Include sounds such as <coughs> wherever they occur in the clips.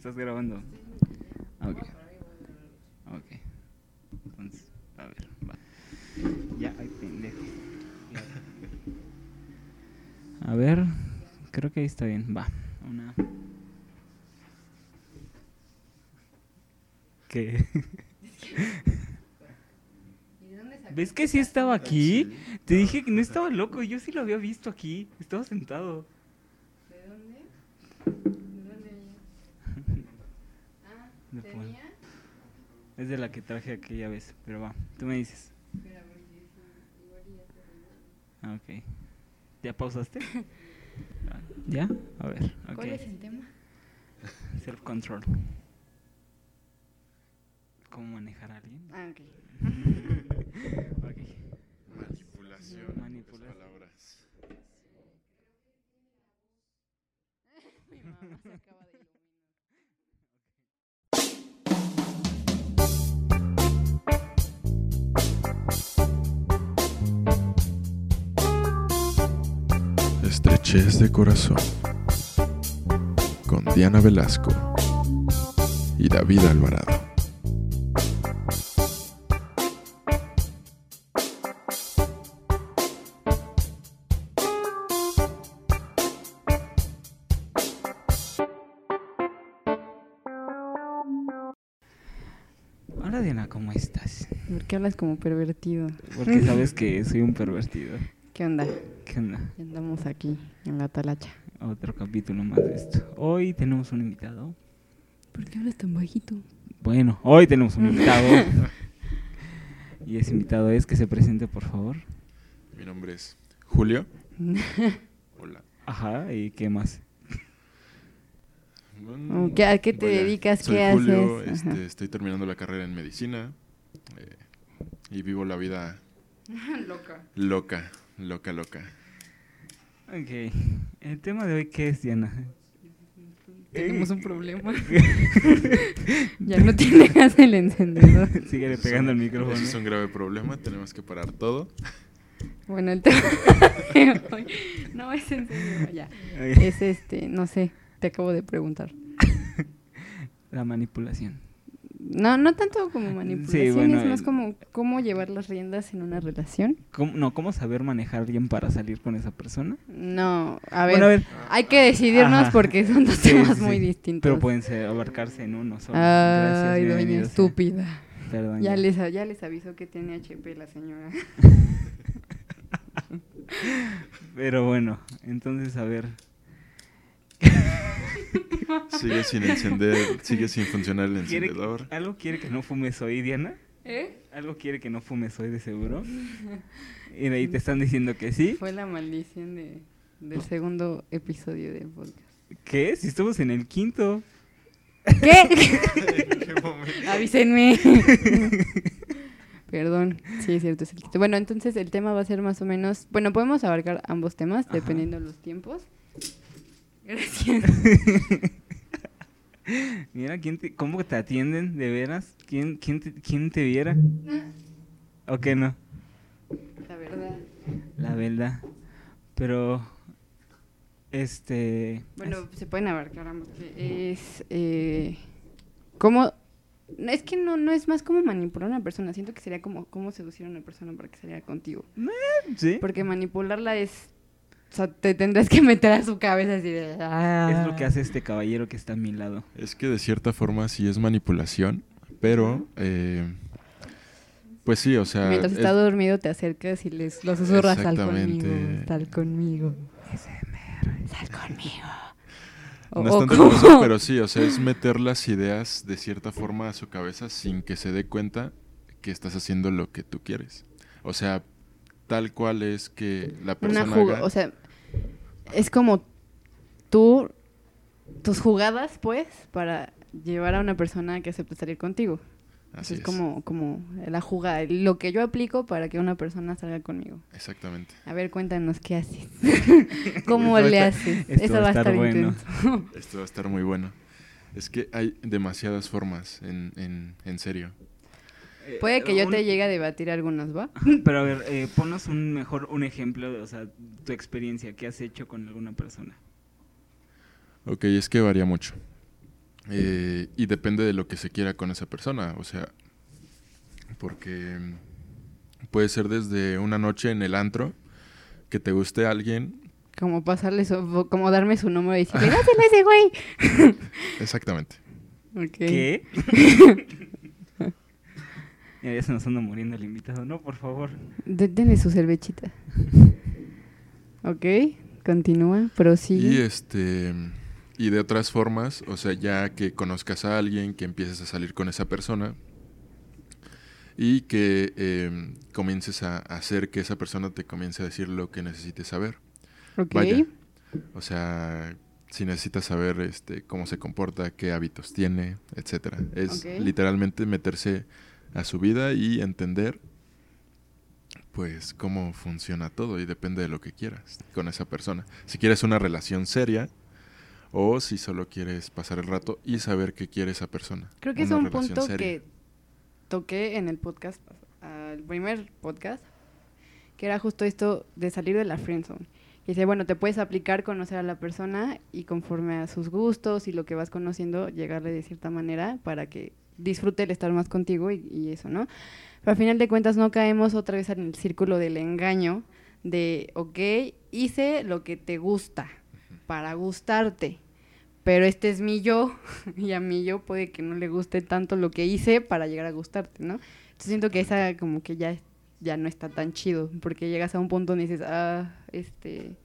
¿Estás grabando? Ah, Ok. Ok. Entonces, a ver, va. Ya, ay, pendejo. A ver, creo que ahí está bien. Va. Una. ¿Qué? ¿Ves que sí estaba aquí? Te dije que no estaba loco, yo sí lo había visto aquí. Estaba sentado. ¿De dónde? ¿De dónde? Ah, De por- tenía. Es de la que traje aquella vez, pero va, tú me dices. Espera, porque sí, igual y ya se arregló. Ah, ok. ¿Ya pausaste? <laughs> ¿Ya? A ver, ok. ¿Cuál es el tema? Self-control. ¿Cómo manejar a alguien? Ah, ok. <laughs> Ok. Manipulación. Manipulación. Estrechez de corazón. Con Diana Velasco y David Alvarado. Hola Diana, ¿cómo estás? ¿Por qué hablas como pervertido? Porque <laughs> sabes que soy un pervertido. ¿Qué onda? ¿Qué onda? Andamos aquí en la talacha. Otro capítulo más de esto. Hoy tenemos un invitado. ¿Por qué hablas tan bajito? Bueno, hoy tenemos un <laughs> invitado. y ese invitado es que se presente, por favor. Mi nombre es Julio. <laughs> Hola. Ajá, ¿y qué más? ¿Qué- a qué te vaya, dedicas? soy ¿Qué Julio, haces? este, estoy terminando la carrera en medicina eh, y vivo la vida <laughs> Loca. loca, loca, loca. Ok. El tema de hoy, ¿qué es, Diana? Tenemos un problema. <laughs> ya no tiene gas el encendedor. Síguele pegando el micrófono. Es un grave problema, tenemos que parar todo. Bueno, el tema <laughs> de hoy- No, es en serio, ya. Es este, no sé, te acabo de preguntar. <laughs> La manipulación. No, no tanto como manipulación, bueno, es más como cómo llevar las riendas en una relación. ¿Cómo, no, ¿cómo saber manejar alguien para salir con esa persona? No, a ver, Bueno, a ver, hay que decidirnos Ajá. porque son dos Sí, temas sí, muy distintos. pero pueden ser, abarcarse en uno solo. Gracias, doña estúpida. Perdón. Ya ya. les, ya les avisó que tiene HP la señora. <laughs> Pero bueno, entonces, a ver. <laughs> <laughs> Sigue sin encender, sigue sin funcionar el ¿quiere que- encendedor. ¿Algo quiere que no fumes hoy, Diana? ¿Eh? ¿Algo quiere que no fumes hoy, de seguro? <laughs> Y de ahí te están diciendo que sí. Fue la maldición de, del segundo episodio del podcast. ¿Qué? Si estamos en el quinto. ¿Qué? ¿En qué momento? Avísenme. <laughs> Perdón, sí es cierto, es el quinto. Bueno, entonces el tema va a ser más o menos, bueno, podemos abarcar ambos temas Ajá. dependiendo de los tiempos. Gracias. <laughs> Mira, ¿quién te, ¿cómo te atienden de veras? ¿Quién, quién, te, quién te viera? ¿O qué no? La verdad. La verdad. Pero, este... Bueno, se pueden abarcar ambos. Es eh, cómo es que no, no es más como manipular a una persona, siento que sería como cómo seducir a una persona para que saliera contigo. ¿Sí? Porque manipularla es o sea, te tendrás que meter a su cabeza así de Es lo que hace este caballero que está a mi lado. Es que de cierta forma sí es manipulación, pero eh, pues sí, o sea, Mientras es- está dormido te acercas y les lo susurras sal conmigo, sal conmigo. Sal conmigo. <laughs> O- no es o tanto como eso, pero sí, o sea, es meter las ideas de cierta forma a su cabeza sin que se dé cuenta que estás haciendo lo que tú quieres. O sea, tal cual es que la una persona juga- haga- o sea, es como tú tus jugadas, pues, para llevar a una persona que acepte salir contigo. así es es. como como la jugada, lo que yo aplico para que una persona salga conmigo. Exactamente. A ver, cuéntanos qué haces. <laughs> ¿Cómo le haces? esto Eso va a va a estar estar bueno. Esto va a estar muy bueno. Es que hay demasiadas formas, en, en, en serio. Puede que yo Un- te llegue a debatir algunas, ¿va? <laughs> Pero a ver, eh, ponnos un mejor un ejemplo de, o sea, tu experiencia, ¿qué has hecho con alguna persona? Ok, es que varía mucho. eh, y depende de lo que se quiera con esa persona, o sea, porque puede ser desde una noche en el antro que te guste alguien. Como pasarle, su- como darme su número y decirle, dáselo a ese güey. <laughs> Exactamente. Ok. ¿Qué? <laughs> Ya, ya se nos anda muriendo el invitado. No, por favor. De- Denle su cervechita. <laughs> ok, continúa, Y prosigue. este y de otras formas, o sea, ya que conozcas a alguien, que empieces a salir con esa persona y que eh, comiences a hacer que esa persona te comience a decir lo que necesites saber. ok. Vaya. O sea, si necesitas saber este cómo se comporta, qué hábitos tiene, etcétera. Es literalmente meterse a su vida y entender pues cómo funciona todo y depende de lo que quieras con esa persona. Si quieres una relación seria o si solo quieres pasar el rato y saber qué quiere esa persona. Creo que es un punto seria. que toqué en el podcast, al primer podcast, que era justo esto de salir de la friendzone. Y dice, bueno, te puedes aplicar, conocer a la persona y conforme a sus gustos y lo que vas conociendo, llegarle de cierta manera para que disfrute el estar más contigo y, y eso, ¿no? Pero al final de cuentas no caemos otra vez en el círculo del engaño de, ok, hice lo que te gusta para gustarte, pero este es mi yo <laughs> y a mi yo puede que no le guste tanto lo que hice para llegar a gustarte, ¿no? Entonces siento que esa como que ya, ya no está tan chido, porque llegas a un punto donde dices, ah, este,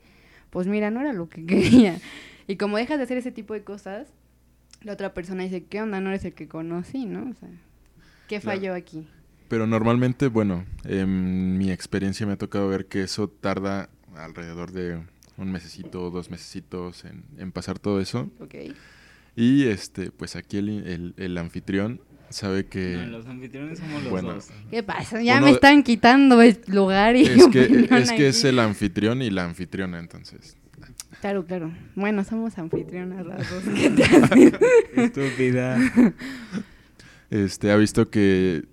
pues mira, no era lo que <laughs> quería. Y como dejas de hacer ese tipo de cosas, la otra persona dice, ¿qué onda? No eres el que conocí, ¿no? O sea, ¿qué Claro. falló aquí? Pero normalmente, bueno, en mi experiencia me ha tocado ver que eso tarda alrededor de un mesecito o dos mesecitos en, en pasar todo eso. ¿Ok? Y este, pues aquí el, el- el anfitrión sabe que No, los anfitriones somos los Bueno. dos. ¿Qué pasa? Ya me están quitando el lugar y es que, es que es aquí. el anfitrión y la anfitriona, entonces. Claro, claro. Bueno, somos anfitrionas las dos. <laughs> ¿Qué te haces? Estúpida. Este, ha visto que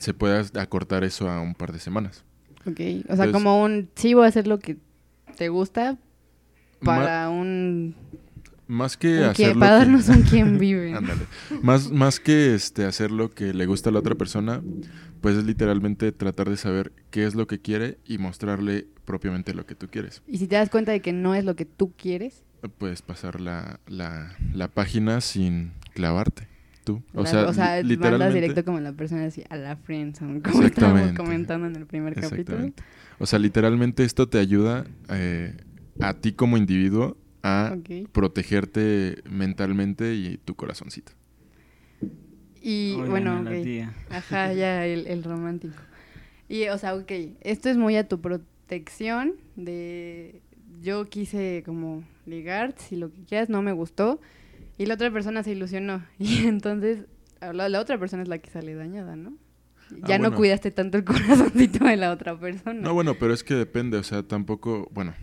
se puede acortar eso a un par de semanas. ok, o sea, Entonces- como un... Sí voy a hacer lo que te gusta para un... más que hacer para que- darnos un <laughs> quien vive. Ándale. Más, más que este, hacer lo que le gusta a la otra persona, pues es literalmente tratar de saber qué es lo que quiere y mostrarle propiamente lo que tú quieres. Y si te das cuenta de que no es lo que tú quieres, Puedes pasar la, la, la página sin clavarte. Tú. O la- sea, o sea literalmente. directo como la persona así, a la friendzone, como estábamos comentando en el primer capítulo. O sea, literalmente esto te ayuda eh, a ti como individuo a protegerte mentalmente y tu corazoncito. Y Oigan bueno, a la ok. tía. Ajá, <laughs> ya el, el romántico. Y, o sea, ok, esto es muy a tu protección de yo quise como ligar, si lo que quieras no me gustó, y la otra persona se ilusionó. <laughs> Y entonces la, la otra persona es la que sale dañada, ¿no? Ya Ah, no bueno. cuidaste tanto el <laughs> corazoncito de la otra persona. No, bueno, pero es que depende, o sea, tampoco, bueno,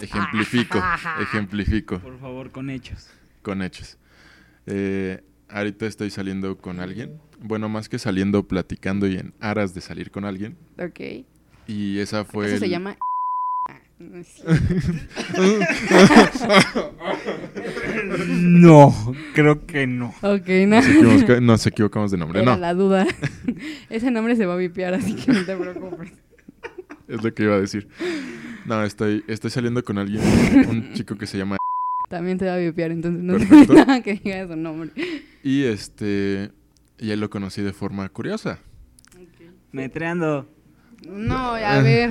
ejemplifico, ejemplifico Por favor, con hechos. con hechos. Eh, ahorita estoy saliendo con alguien, bueno, más que saliendo, platicando y en aras de salir con alguien, Ok. y esa fue... Eso se llama... Ah, <laughs> no creo que no. ok, no. Nos, equivoca- nos equivocamos de nombre, Era no, la duda. <laughs> Ese nombre se va a vipear, así que no te preocupes. es lo que iba a decir. No, estoy, estoy saliendo con alguien, un <laughs> chico que se llama... También te va a vipear, entonces no Perfecto. tiene nada que diga su nombre. Y este... Y él lo conocí de forma curiosa. Metreando. No, <laughs> a ver,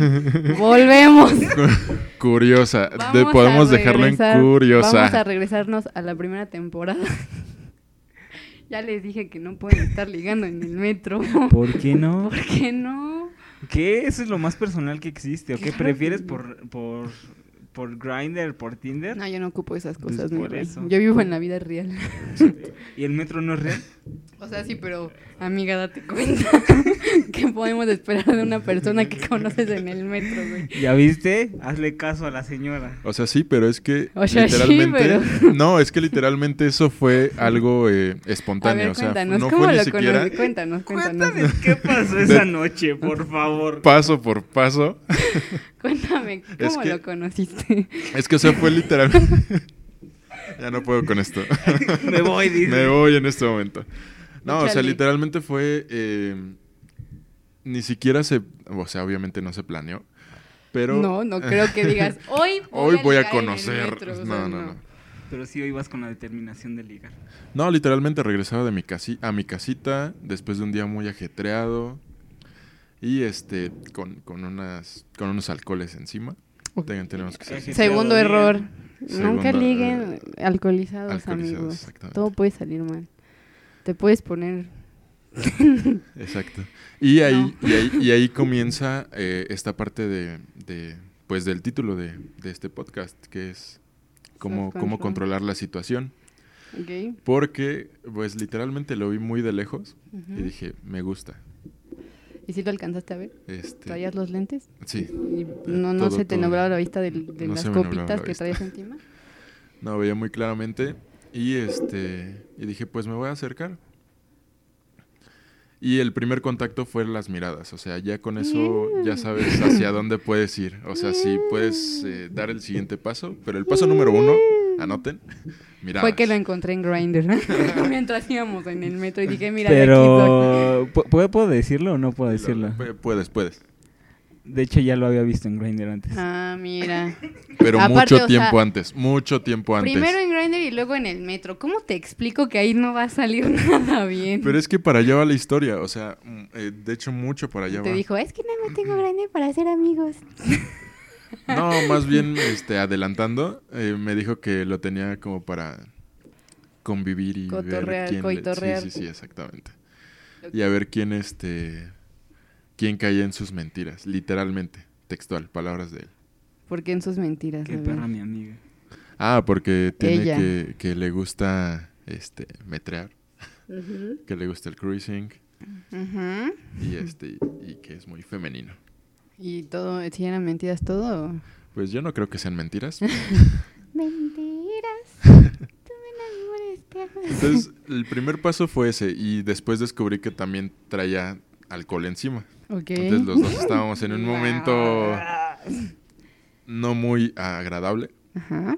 volvemos. <laughs> curiosa. De- podemos dejarlo en curiosa. Vamos a regresarnos a la primera temporada. ya les dije que no pueden estar ligando en el metro. ¿Por qué no? ¿Por qué no? ¿Qué? Eso es lo más personal que existe. ¿O qué Claro prefieres por, por, por Grindr, por Tinder? No, yo no ocupo esas Pues cosas, mi por eso. Yo vivo en la vida real. ¿Y el metro no es real? <laughs> O sea, sí, pero amiga, date cuenta <laughs> que podemos esperar de una persona que conoces en el metro, güey. ¿Ya viste? Hazle caso a la señora. O sea, sí, pero es que O sea, sí, literalmente... pero- <laughs> No, es que literalmente eso fue algo eh, A espontáneo. ver, o sea, cuéntanos, no ¿cómo fue ni lo siquiera conoces? Cuéntanos, cuéntanos. Cuéntame qué pasó esa noche, por favor. paso por paso. Cuéntame, Es ¿cómo que- lo conociste? <laughs> Es que, o sea, fue literalmente... <laughs> ya no puedo con esto. <laughs> Me voy, dice. Me voy en este momento. No, o sea, literalmente fue. eh, ni siquiera se. O sea, obviamente no se planeó. Pero. no, no creo que digas, hoy voy, Hoy voy a en el conocer. metro", o sea, no, no, no. Pero sí hoy vas con la determinación de ligar. No, literalmente regresaba de mi casi a mi casita después de un día muy ajetreado y este con, con unas con unos alcoholes encima. Tengan- tenemos que ser Eje- sinceros. Segundo error. Segundo, Nunca liguen alcoholizados, alcoholizados, amigos. exactamente. Todo puede salir mal. Te puedes poner... <laughs> Exacto. Y ahí, No. y ahí, y ahí comienza eh, esta parte de, de, pues del título de, de este podcast, que es cómo, cómo controlar la situación. Porque, pues literalmente lo vi muy de lejos y dije, me gusta. ¿Y si lo alcanzaste a ver? Este, ¿Traías los lentes? sí, ¿Y no, no todo, se te nublaba la vista del- de, No las copitas que traías encima? No, veía muy claramente. Y este. Y dije, pues me voy a acercar. Y el primer contacto fue las miradas. O sea, ya con eso ya sabes hacia dónde puedes ir. O sea, sí puedes eh, dar el siguiente paso. Pero el paso número uno, anoten. <laughs> Fue que lo encontré en Grindr <laughs> mientras íbamos en el metro y dije, mira, de aquí soy". Pero, ¿pu- ¿puedo, ¿puedo decirlo o no puedo decirlo? Pu- Puedes, puedes. De hecho, ya lo había visto en Grindr antes. Ah, mira. Pero Aparte, mucho o tiempo sea, antes. Mucho tiempo antes. Primero en Grindr y luego en el metro. ¿Cómo te explico que ahí no va a salir <laughs> nada bien? Pero es que para allá va la historia. O sea, mm, eh, de hecho, mucho para allá te va. dijo, es que nada más tengo Grindr para ser amigos. No, más bien este, adelantando, eh, me dijo que lo tenía como para convivir y Cotorrear, ver quién le-. Sí, sí, sí, exactamente. Y a ver quién este quién caía en sus mentiras, literalmente, textual, palabras de él. Porque en sus mentiras. Qué perra mi amiga. Ah, porque tiene Ella. que, que le gusta este metrear, que le gusta el cruising y este y que es muy femenino. Y todo, si eran mentiras todo. Pues yo no creo que sean mentiras. <laughs> Mentiras. Tú me enamores, te amo. Entonces, <laughs> el primer paso fue ese y después descubrí que también traía alcohol encima. Ok. Entonces los dos estábamos en un <laughs> momento no muy agradable. Ajá.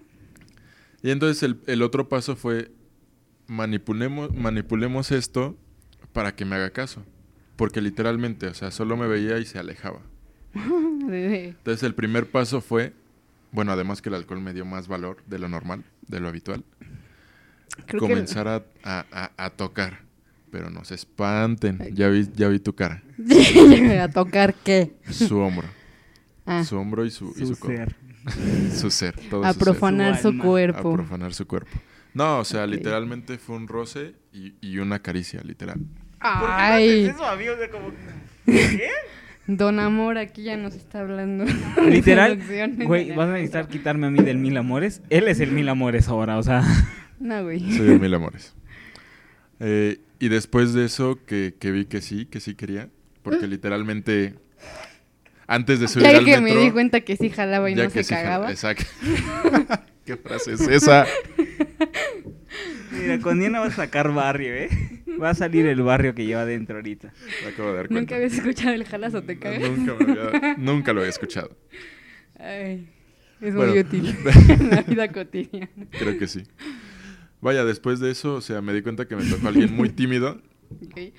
Y entonces el, el otro paso fue manipulemos, manipulemos esto para que me haga caso. Porque literalmente, o sea, solo me veía y se alejaba. <laughs> Entonces el primer paso fue, bueno, además que el alcohol me dio más valor de lo normal, de lo habitual, Creo comenzar a, a- a- a tocar. Pero no se espanten, ya vi, ya vi tu cara. que... <laughs> ¿A tocar qué? Su hombro. Ah, Su hombro y su, y Su su codo. ser. <laughs> Su ser. Todo a su ser. profanar Su su, alma. a cuerpo. profanar su cuerpo. No, o sea, literalmente fue un roce y, y una caricia, literal. Ay, amigo? O sea, como... Don Amor aquí ya nos está hablando. <laughs> Literal, güey, vas a necesitar quitarme a mí del mil amores. Él es el mil amores ahora, o sea. <laughs> No, güey. Soy de mil amores. Eh, y después de eso, que, que vi que sí, que sí quería, porque <gasps> literalmente, antes de subir Ya al que metro... me di cuenta que sí jalaba y ya no que se sí jala- cagaba. Exacto. <laughs> ¿Qué frase es esa? Mira, con Diana vas a sacar barrio, ¿eh? Va a salir el barrio que lleva adentro ahorita. Me acabo de dar cuenta. Nunca habías escuchado el jalas o te cagas. Nunca, me había- nunca lo había escuchado. Ay, es Bueno. muy útil <laughs> en la vida cotidiana. Creo que sí. Vaya, después de eso, o sea, me di cuenta que me tocó alguien muy tímido Ok.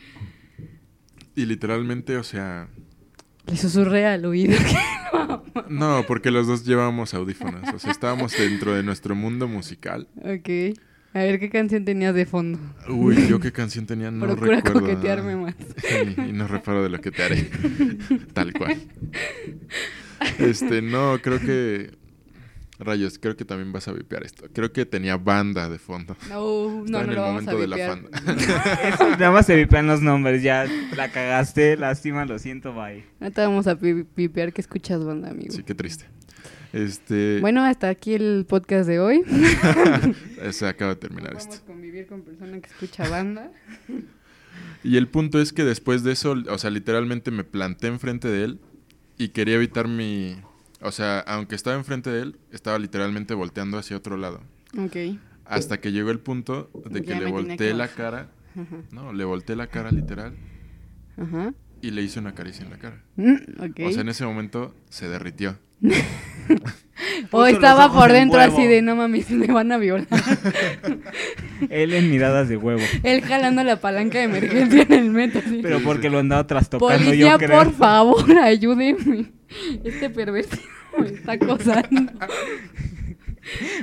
y literalmente, o sea, Le susurré al oído. no, porque los dos llevábamos audífonos, o sea, estábamos dentro de nuestro mundo musical. ok. A ver, ¿qué canción tenías de fondo? Uy, yo qué canción tenía, no Procura recuerdo. coquetearme más. <laughs> y, y no reparo de lo que te haré. <laughs> Tal cual. Este, no, creo que. Rayos, creo que también vas a vipear esto. Creo que tenía banda de fondo. No, Estaba no, en no el lo vamos a momento de la vipear. fanda. <laughs> Eso, nada más se vipean los nombres, ya la cagaste, lástima, lo siento, bye. No te vamos a pipear que escuchas banda, amigo. sí, qué triste. Este. Bueno, hasta aquí el podcast de hoy. <laughs> se acaba de terminar No esto. podemos convivir con persona que escucha banda. Y el punto es que después de eso, o sea, literalmente me planté enfrente de él y quería evitar mi. O sea, aunque estaba enfrente de él, estaba literalmente volteando hacia otro lado. Ok. Hasta que llegó el punto de que Ya le volteé que la cara. Ajá. No, le volteé la cara literal Ajá. y le hice una caricia en la cara. Mm, ok. O sea, en ese momento se derritió. <laughs> O estaba por en dentro así de no mames, me van a violar. <laughs> Él en miradas de huevo. Él jalando la palanca de emergencia en el metro. así. Pero porque lo andaba trastocando Policía, yo creo. por favor, ayúdeme. Este pervertido me está acosando.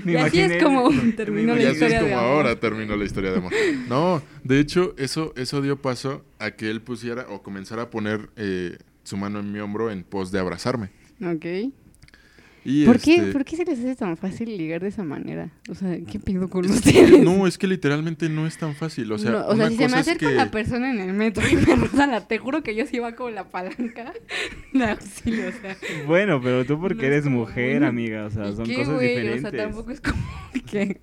Me y así imaginé- es como <laughs> terminó la Y así es historia de como amor. ahora terminó la historia de amor. No, de hecho, eso, eso dio paso a que él pusiera o comenzara a poner eh, su mano en mi hombro en pos de abrazarme. Ok. Y ¿Por, qué, este, ¿Por qué se les hace tan fácil ligar de esa manera? O sea, ¿qué pido con ustedes? No, es que literalmente no es tan fácil. O sea, No, o sea una si se me cosa es acerca que- la persona en el metro y me roza la... Te juro que yo sí iba con la palanca <laughs> de auxilio, o sea... Bueno, pero tú porque No es eres mujer, amiga. O sea, ¿y son qué, cosas güey? diferentes. O sea, tampoco es como <laughs> que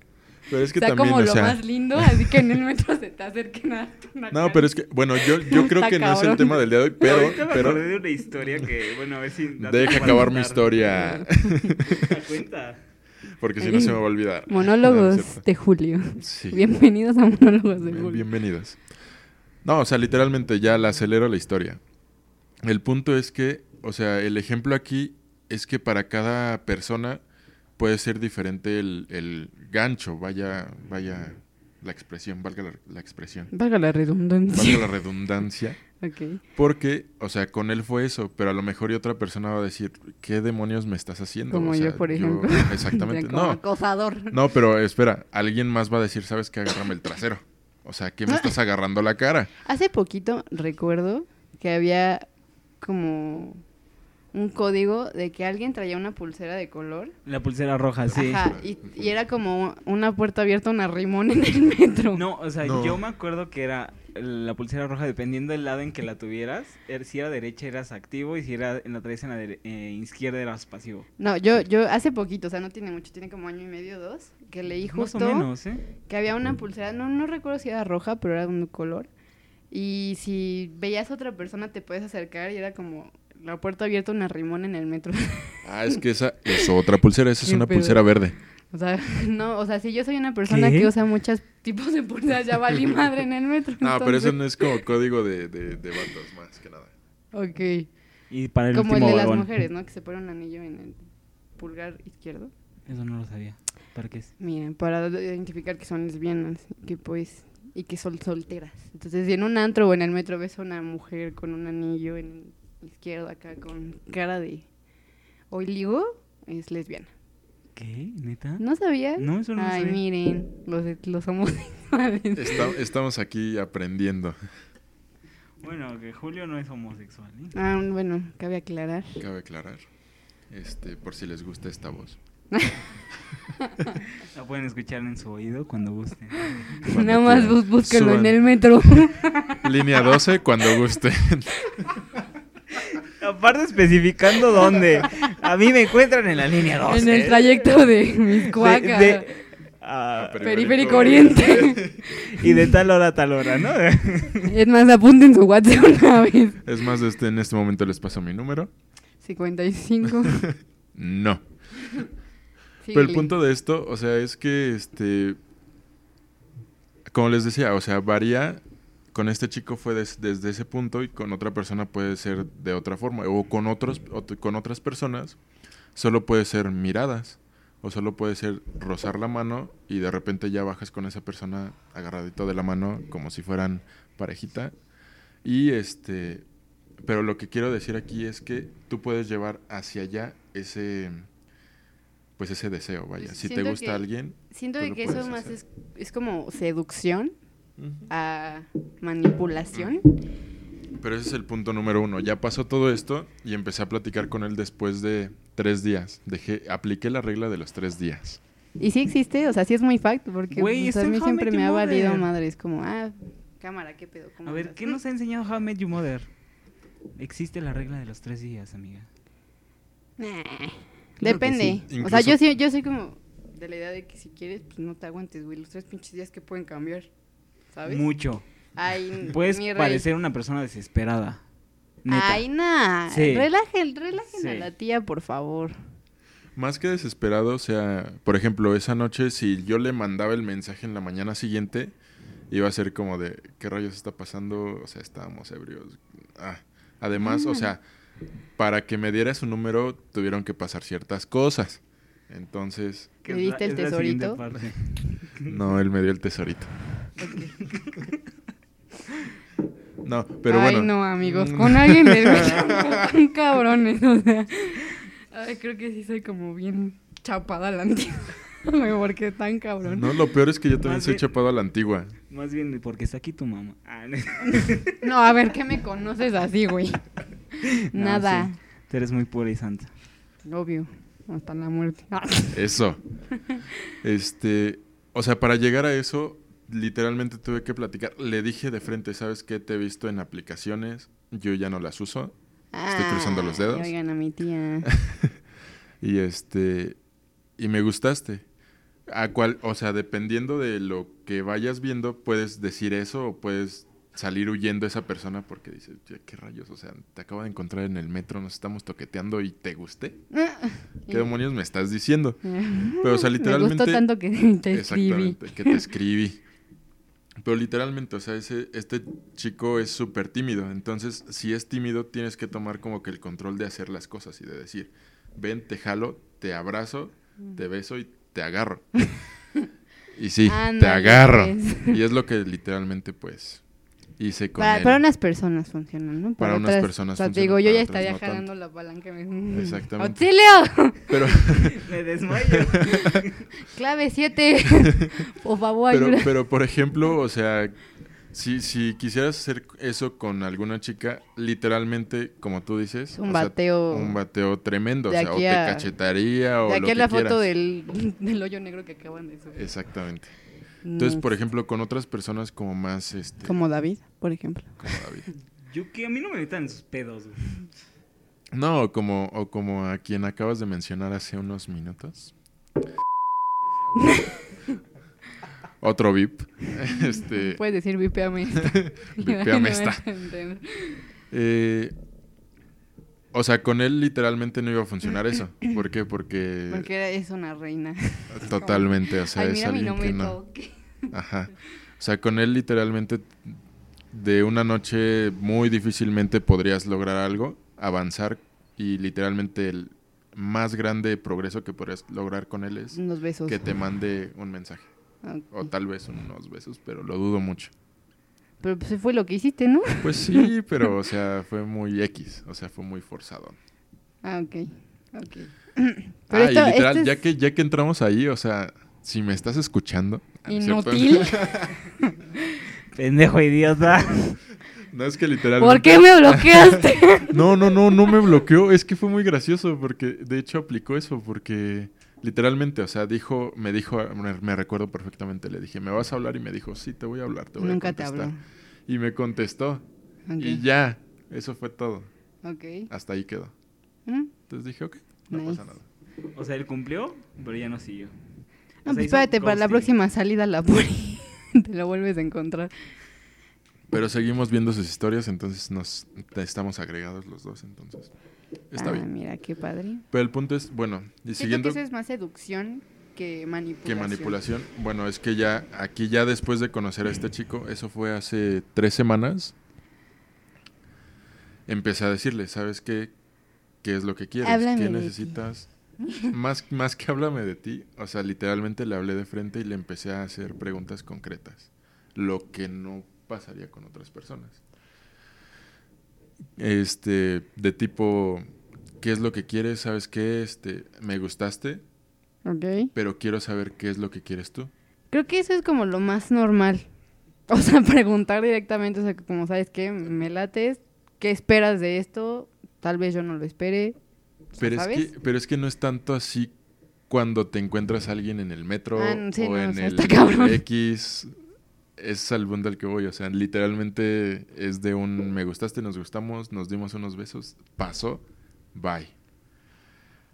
Pero es que sea también, como o lo más lindo, así que en el metro se te acerquen a una No, cara. pero es que, bueno, yo, yo <laughs> creo Está que no es el tema del día de hoy, pero, me pero de una historia que, bueno, a ver si... deja acabar mi historia, <laughs> Cuenta. porque si no se me va a olvidar. No Monólogos de Julio. Sí. Bienvenidos a Monólogos de Bien- Julio. Bienvenidos. No, o sea, literalmente ya la acelero la historia. El punto es que, o sea, el ejemplo aquí es que para cada persona puede ser diferente el, el gancho, vaya, vaya la expresión, valga la, la expresión, Valga la redundancia. valga la <laughs> redundancia, Ok. porque, o sea, con él fue eso, pero a lo mejor y otra persona va a decir, ¿qué demonios me estás haciendo? Como O yo, por ejemplo. <laughs> Exactamente. <laughs> Como No, acosador. no, pero espera, alguien más va a decir, ¿sabes qué? Agárrame el trasero. O sea, ¿qué me estás agarrando la cara? Hace poquito recuerdo que había como un código de que alguien traía una pulsera de color. La pulsera roja, sí. Ajá, y, y era como una puerta abierta, una rimón en el metro. No, o sea, No. yo me acuerdo que era la pulsera roja, dependiendo del lado en que la tuvieras, er- si era derecha eras activo y si era en la traías en la dere- eh, izquierda eras pasivo. No, yo, yo hace poquito, o sea, no tiene mucho, tiene como año y medio, dos, que leí Más o justo menos, ¿eh? que había una pulsera, no, no recuerdo si era roja, pero era de un color. Y si veías a otra persona te puedes acercar y era como la puerta abierta, una rimón en el metro. Ah, es que esa es otra pulsera, esa es una pedo. pulsera verde. O sea, <laughs> no, o sea, si yo soy una persona ¿Qué? que usa muchos tipos de pulseras, ya valí madre en el metro. No, pero eso entonces- no es como código de, de, de vatos, más que nada. Ok. Y para el Como el de las mujeres, ¿no? Que se pone un anillo en el pulgar izquierdo. Eso no lo sabía. ¿Para qué es? Miren, para identificar que son lesbianas, que pues, y que son solteras. Entonces, si en un antro o en el metro ves a una mujer con un anillo en el izquierdo acá, con cara de hoy ligo, es lesbiana. ¿Qué? ¿Neta? ¿No sabías? No, eso no Ay, sabía. miren, los, los homosexuales. <laughs> Está- estamos aquí aprendiendo, Bueno, que Julio no es homosexual, ¿eh? Ah, bueno, cabe aclarar. cabe aclarar. Este, por si les gusta esta voz. <laughs> La pueden escuchar en su oído cuando gusten. Cuando Nada más búsquenlo en el metro. Línea 12, cuando guste. <laughs> Aparte especificando dónde. A mí me encuentran en la línea 12. en el trayecto de Miscuaca. De- de- ah, Periférico Oriente. y de tal hora a tal hora, ¿no? <laughs> Es más, apunten su WhatsApp una vez. Es más, este, en este momento les paso mi número. 55. <laughs> No. Sí, Pero el punto de esto, o sea, es que, este, como les decía, o sea, varía. Con este chico fue des- desde ese punto y con otra persona puede ser de otra forma. O con, otros, ot- con otras personas solo puede ser miradas. O solo puede ser rozar la mano y de repente ya bajas con esa persona agarradito de la mano como si fueran parejita. Y este, pero lo que quiero decir aquí es que tú puedes llevar hacia allá ese, pues ese deseo, vaya. Si te gusta que- alguien, Siento que eso puedes más hacer. es, es como seducción a manipulación. pero ese es el punto número uno. Ya pasó todo esto y empecé a platicar con él después de tres días. Dejé, apliqué la regla de los tres días. Y sí existe, o sea, sí es muy fact, porque pues, a mí siempre me ha valido Mother. madre. Es como, ah, cámara, ¿qué pedo? ¿Cómo A ver, andas? ¿qué nos ha enseñado How I Met Your Mother? Existe la regla de los tres días, amiga. Nah, Depende. sí. O sea, yo, yo soy como de la idea de que si quieres, pues no te aguantes, güey. Los tres pinches días que pueden cambiar, ¿sabes? Mucho. Ay, Puedes mi rey. parecer una persona desesperada. Neta. Ay, nah. Sí. Relajen, relajen a la tía, por favor. Más que desesperado, o sea, por ejemplo, esa noche si yo le mandaba el mensaje en la mañana siguiente, iba a ser como de, ¿qué rayos está pasando? O sea, estábamos ebrios. Ah. Además, o sea, para que me diera su número tuvieron que pasar ciertas cosas. Entonces, ¿Le diste el tesorito? <laughs> no, él me dio el tesorito. No, pero Ay, bueno. no, amigos, Mm. con alguien de tan <laughs> <laughs> cabrones, o sea. Ay, creo que sí soy como bien chapada a la antigua. <laughs> Porque tan cabrón. No, lo peor es que yo también Más soy bien- chapado a la antigua. Más bien porque está aquí tu mamá. Ah, no. No, a ver, ¿qué me conoces así, güey? No, Nada. sí. Tú eres muy pura y santa. Obvio. Hasta la muerte. Eso. Este, o sea, para llegar a eso, literalmente tuve que platicar. Le dije de frente, ¿sabes qué? Te he visto en aplicaciones, yo ya no las uso. Estoy cruzando los dedos. Oigan a mi tía. <laughs> Y este, y me gustaste. A cual, o sea, dependiendo de lo que vayas viendo, puedes decir eso o puedes salir huyendo a esa persona porque dices, "Ya, ¿qué rayos? O sea, te acabo de encontrar en el metro, nos estamos toqueteando y te gusté. <laughs> ¿Qué demonios me estás diciendo? <laughs> Pero, o sea, Me literalmente... gustó tanto que te escribí. Exactamente, que te escribí. Pero literalmente, o sea, ese, este chico es súper tímido. Entonces, si es tímido, tienes que tomar como que el control de hacer las cosas y de decir, ven, te jalo, te abrazo, te beso y te agarro. <laughs> y sí, te agarro. pues. Y es lo que literalmente, pues, hice con Para, él. para unas personas funcionan, ¿no? Para unas personas o sea, funcionan, digo, yo para ya estaría no jalando la palanca. me- Exactamente. ¡Auxilio! <laughs> Pero, <laughs> Me desmayo. <laughs> Clave 7. Por favor, pero, ayuda. pero, por ejemplo, o sea, si, si quisieras hacer eso con alguna chica, literalmente, como tú dices, Un o sea, bateo. un bateo tremendo, De o sea, o te a- cachetaría o De lo aquí a que la foto del, del hoyo negro que acaban de subir. Exactamente. Entonces, por ejemplo, con otras personas como más, este, Como David, por ejemplo. como David. Yo que a mí no me metan en sus pedos. güey. No, como, o como a quien acabas de mencionar hace unos minutos. <laughs> Otro VIP. Este, Puedes decir vipeame. Vipeame entender. Eh, o sea, con él literalmente no iba a funcionar eso. <clears throat> ¿Por qué? Porque, Porque es una reina. <laughs> totalmente, o sea, Ay, es alguien nombre que no. Ajá. O sea, con él literalmente de una noche muy difícilmente podrías lograr algo, avanzar y literalmente el más grande progreso que podrías lograr con él es Unos besos. que te mande un mensaje o tal vez unos besos, pero lo dudo mucho. Pero pues fue lo que hiciste, ¿no? <laughs> Pues sí, pero o sea, fue muy X, o sea, fue muy forzado. Ah, ok. Ok. <clears throat> ah, Pero esto- y literal, ya es que ya que entramos ahí, o sea, si me estás escuchando, Ah. Inútil. <laughs> Pendejo idiota. <laughs> No es que literalmente ¿Por qué me bloqueaste? No, no, no, no me bloqueó. Es que fue muy gracioso porque de hecho aplicó eso porque literalmente, o sea, dijo, me dijo, me, recuerdo perfectamente, le dije, ¿me vas a hablar? Y me dijo, sí, te voy a hablar, te voy Nunca a te contestar. habló. Y me contestó. Y ya, eso fue todo. Ok. Hasta ahí quedó. Mm, Entonces dije, ok, no Nice. pasa nada. O sea, él cumplió, pero ya no siguió. No, O sea, pues espérate, para la próxima salida la puri. <laughs> Te lo vuelves a encontrar. Pero seguimos viendo sus historias, entonces nos estamos agregados los dos, entonces está ah, bien. mira, qué padre. Pero el punto es, bueno, y siguiendo que eso es más seducción que manipulación. que manipulación, bueno, es que ya aquí ya después de conocer a este chico, eso fue hace tres semanas, empecé a decirle, ¿sabes qué? ¿Qué es lo que quieres? Háblame ¿Qué necesitas? Más, más que háblame de ti, o sea, literalmente le hablé de frente y le empecé a hacer preguntas concretas, lo que no pasaría con otras personas. Este, de tipo, ¿qué es lo que quieres? ¿Sabes qué? Este, me gustaste, Ok. pero quiero saber qué es lo que quieres tú. Creo que eso es como lo más normal. <laughs> O sea, preguntar directamente, o sea, como sabes qué, me lates, ¿qué esperas de esto? Tal vez yo no lo espere. o sea, Pero es, que, pero es que no es tanto así cuando te encuentras a alguien en el metro Ah, sí, o no, o en sea, el. X. Es al al que voy. O sea, literalmente es de un me gustaste, nos gustamos, nos dimos unos besos, pasó, bye.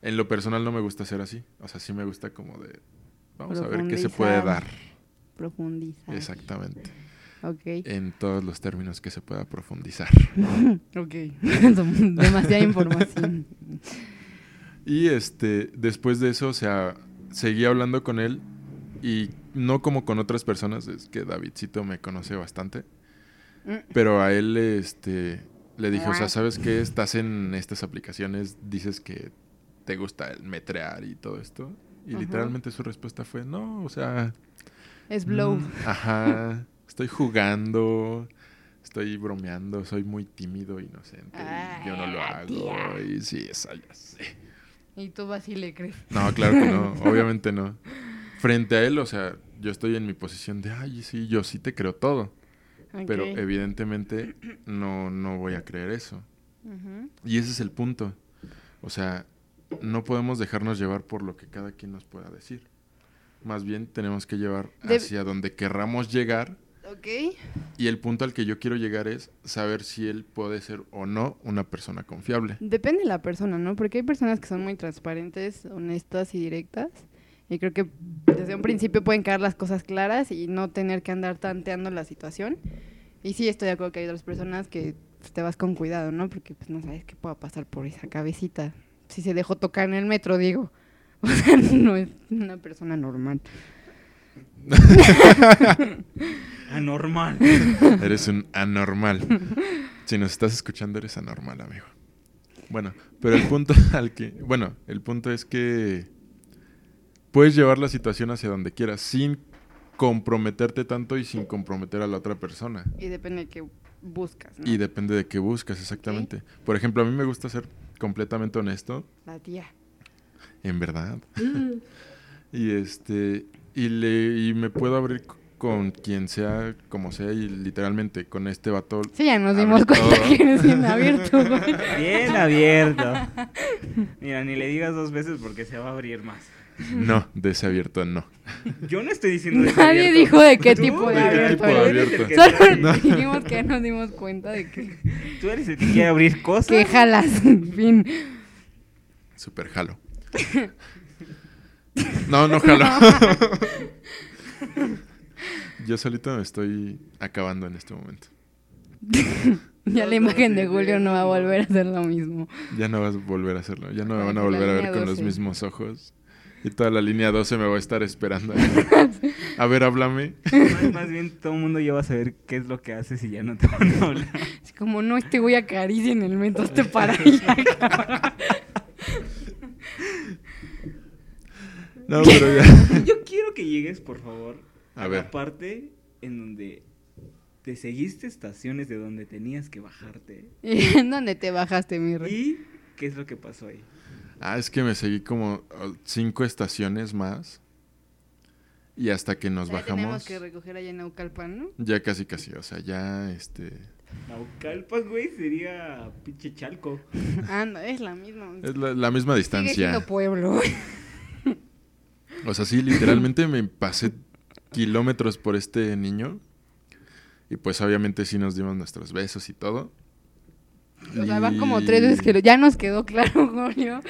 En lo personal no me gusta ser así. O sea, sí me gusta como de. Vamos a ver qué se puede dar. Profundizar. Exactamente. Ok. En todos los términos que se pueda profundizar. <laughs> Ok. <laughs> Demasiada información. Y este, después de eso, o sea, seguí hablando con él y no como con otras personas, es que Davidcito me conoce bastante, Mm. pero a él este le dije, o sea, Ah. ¿sabes qué? Estás en estas aplicaciones, dices que te gusta el metrear y todo esto. Y Ajá. literalmente su respuesta fue, no, o sea... Es blow. mm, ajá, estoy jugando, estoy bromeando, soy muy tímido, inocente, y yo no lo Ay, hago. tía. Y sí, eso ya sé. Y tú así le crees. No, claro que no, <laughs> obviamente no. Frente a él, o sea, yo estoy en mi posición de, ay, sí, yo sí te creo todo. Pero evidentemente no, no voy a creer eso. Y ese es el punto. O sea, no podemos dejarnos llevar por lo que cada quien nos pueda decir. Más bien tenemos que llevar hacia donde querramos llegar. Ok. Y el punto al que yo quiero llegar es saber si él puede ser o no una persona confiable. Depende de la persona, ¿no? Porque hay personas que son muy transparentes, honestas y directas. Y creo que desde un principio pueden quedar las cosas claras y no tener que andar tanteando la situación. Y sí, estoy de acuerdo que hay otras personas que pues, te vas con cuidado, ¿no? Porque pues no sabes qué pueda pasar por esa cabecita. Si se dejó tocar en el metro, digo. <laughs> O sea, no es una persona normal. <laughs> Anormal. Eres un anormal. Si nos estás escuchando, eres anormal, amigo. Bueno, pero el punto <laughs> al que. Bueno, el punto es que puedes llevar la situación hacia donde quieras sin comprometerte tanto y sin comprometer a la otra persona. Y depende de qué buscas, ¿no? Y depende de qué buscas exactamente. Por ejemplo, a mí me gusta ser completamente honesto, La tía. en verdad. <laughs> y este y le y me puedo abrir con quien sea, como sea y literalmente con este vato Sí, ya nos dimos cuenta todo. que eres bien abierto, güey. Bien abierto. <laughs> Mira, ni le digas dos veces porque se va a abrir más. No, <laughs> de ese abierto no. Yo no estoy diciendo de Nadie abierto. dijo de qué tipo de ¿de qué abierto tipo de eres. abierto? Que <laughs> Solo No. dijimos que nos dimos cuenta de que, Tú eres el que quiere abrir cosas. que jalas. <laughs> fin. Super jalo. No, no jalo. Yo solito me estoy acabando en este momento. Ya la imagen de Julio no va a volver a ser lo mismo. Ya no vas a volver a hacerlo. Ya no me van a volver a ver con los 12. mismos ojos. Y toda la línea 12 me va a estar esperando. <laughs> A ver, háblame. Más, más bien todo el mundo ya va a saber qué es lo que haces y ya no te van a hablar. Es como, no, este güey acaricia en el metro, te para allá, cabrón. No, pero ya. <laughs> Yo quiero que llegues, por favor, A a, ver. la parte en donde te seguiste estaciones de donde tenías que bajarte. ¿Y <laughs> en dónde te bajaste, mi rey? ¿Y qué es lo que pasó ahí? Ah, es que me seguí como oh, cinco estaciones más. Y hasta que nos Ya tenemos bajamos. que recoger allá en Naucalpan, ¿no? Ya casi casi. O sea, ya este. Naucalpan, güey, sería pinche chalco. <laughs> Ah, no, es la misma. Es la, la misma Sigue distancia. siendo pueblo. O sea, sí, literalmente me pasé kilómetros por este niño. Y pues obviamente sí nos dimos nuestros besos y todo. O sea, van como tres veces que lo- ya nos quedó claro, <laughs> Julio.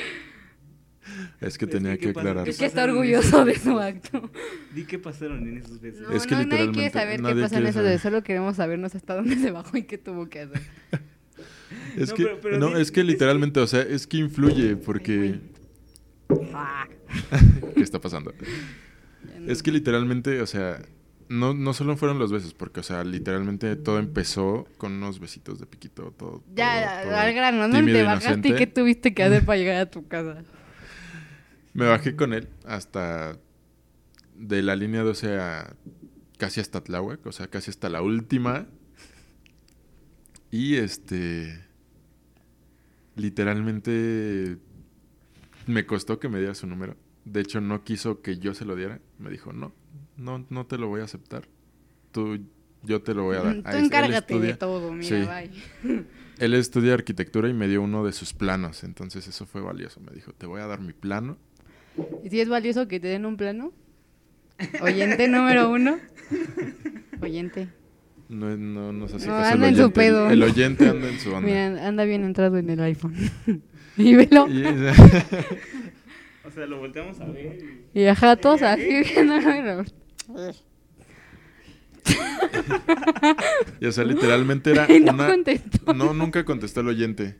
Es que tenía que, aclarar. Es que ¿Qué está orgulloso de esos su acto. Di qué pasaron en esos besos. No, Es que no, nadie quiere literalmente saber qué pasa en quiere eso saber. de solo queremos sabernos hasta dónde se bajó y qué tuvo que hacer. <laughs> Es No, que, pero- pero no, es que literalmente, o sea, es que influye porque... <laughs> ¿Qué está pasando? No- Es que literalmente, o sea, no, no solo fueron los besos, porque, o sea, literalmente todo empezó con unos besitos de piquito, todo. Ya, todo- todo al grano, ¿no? tímido, Te bajaste y qué tuviste que hacer <laughs> para llegar a tu casa. Me bajé con él hasta de la línea 12 a casi hasta Tláhuac, o sea, casi hasta la última. Y este literalmente me costó que me diera su número. De hecho, no quiso que yo se lo diera. Me dijo, "No, no no te lo voy a aceptar. Tú yo te lo voy a dar." Tú encárgate de todo, mira, Sí. bye. <laughs> Él estudia arquitectura y me dio uno de sus planos, entonces eso fue valioso. Me dijo, "Te voy a dar mi plano." ¿Y si es valioso que te den un plano? Oyente número uno. <laughs> Oyente. No, no nos hace No, caso anda el en su oyente. Pedo. El, oyente anda en su <laughs> onda. Mira, anda bien entrado en el iPhone. y velo. Y, O sea, lo volteamos a ver. y- Y ajá, todos así viéndolo. Y, <laughs> o sea, literalmente era <laughs> no una... contestó. No, nunca contestó el oyente.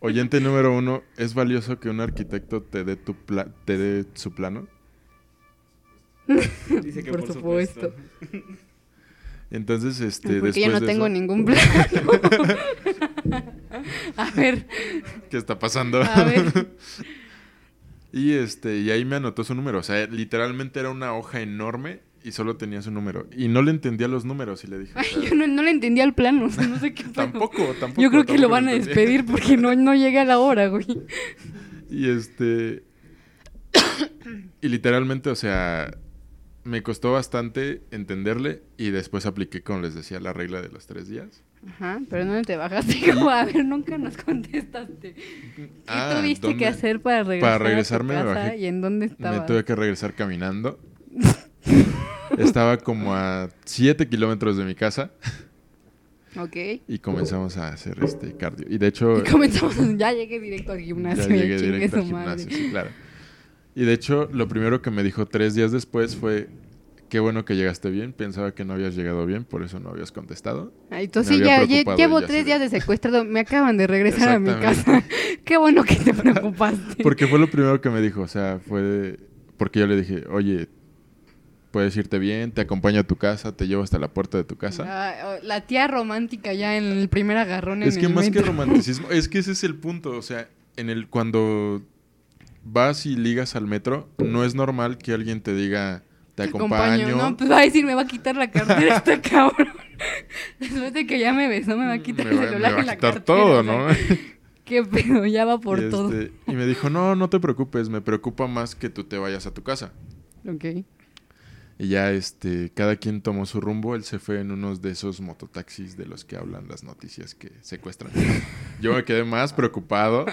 Oyente número uno, ¿es valioso que un arquitecto te dé, tu pla- te dé su plano? <laughs> Dice que Por por, supuesto. supuesto. Entonces, este, Porque después yo no de tengo eso, ningún plano. a ver, ¿qué está pasando? a ver. Y este, y ahí me anotó su número. O sea, literalmente era una hoja enorme y solo tenía su número. Y no le entendía los números y le dije. o Ay, sea, yo no, no le entendía el plano, <laughs> o sea, no sé qué tampoco, tampoco. Yo creo que lo van a despedir porque no, no llega la hora, güey. <laughs> Y este. <coughs> y literalmente, o sea, me costó bastante entenderle y después apliqué, como les decía, la regla de los tres días. Ajá, pero ¿dónde te bajaste? <laughs> Como, a ver, nunca nos contestaste. ¿Qué Ah, tuviste ¿dónde? que hacer para regresar regresarme me a tu casa bajé- y en dónde Me estabas? tuve que regresar caminando. <laughs> Estaba como a 7 kilómetros de mi casa Ok. y comenzamos a hacer este cardio. Y de hecho, Y comenzamos, ya llegué directo al gimnasio. ya llegué directo al gimnasio, sí, claro. Y de hecho, lo primero que me dijo tres días después fue, qué bueno que llegaste bien, pensaba que no habías llegado bien, por eso no habías contestado. Ay, tú sí, ya, llevo ya tres días de- secuestrado. Me acaban de regresar a mi casa. <laughs> Qué bueno que te preocupaste. <laughs> Porque fue lo primero que me dijo, o sea, fue de- porque yo le dije, oye, puedes irte bien, te acompaño a tu casa, te llevo hasta la puerta de tu casa. La tía romántica ya en el primer agarrón es en que el más que metro. romanticismo, <laughs> es que ese es el punto, o sea, en el cuando vas y ligas al metro, no es normal que alguien te diga, te, acompaño. No, pues va a decir, me va a quitar la cartera este <laughs> cabrón. Después de que ya me besó, me va a quitar me el va, celular me va y la a quitar cartera, todo, o sea, ¿no? <laughs> Qué pedo, ya va por y, todo. este, y me dijo, no, no te preocupes, me preocupa más que tú te vayas a tu casa. Ok. Y ya este, cada quien tomó su rumbo, él se fue en unos de esos mototaxis de los que hablan las noticias que secuestran. Yo me quedé más preocupado.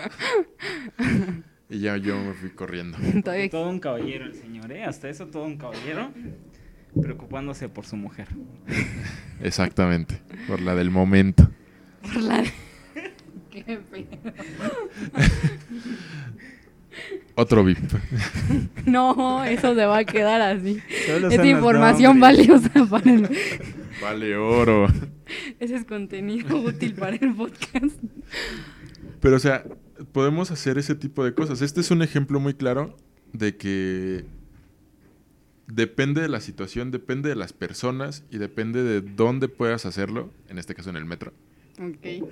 <laughs> Y ya yo me fui corriendo. <laughs> Todo un caballero el señor, ¿eh? Hasta eso todo un caballero preocupándose por su mujer. Exactamente, por la del momento. por la... <laughs> Qué pedo. Otro VIP. <laughs> No, eso se va a quedar así. Solo Es son los información nombres. valiosa para el... Vale oro. Ese es contenido útil para el podcast. Pero o sea, podemos hacer ese tipo de cosas. Este es un ejemplo muy claro de que depende de la situación, depende de las personas y depende de dónde puedas hacerlo, en este caso en el metro. Ok.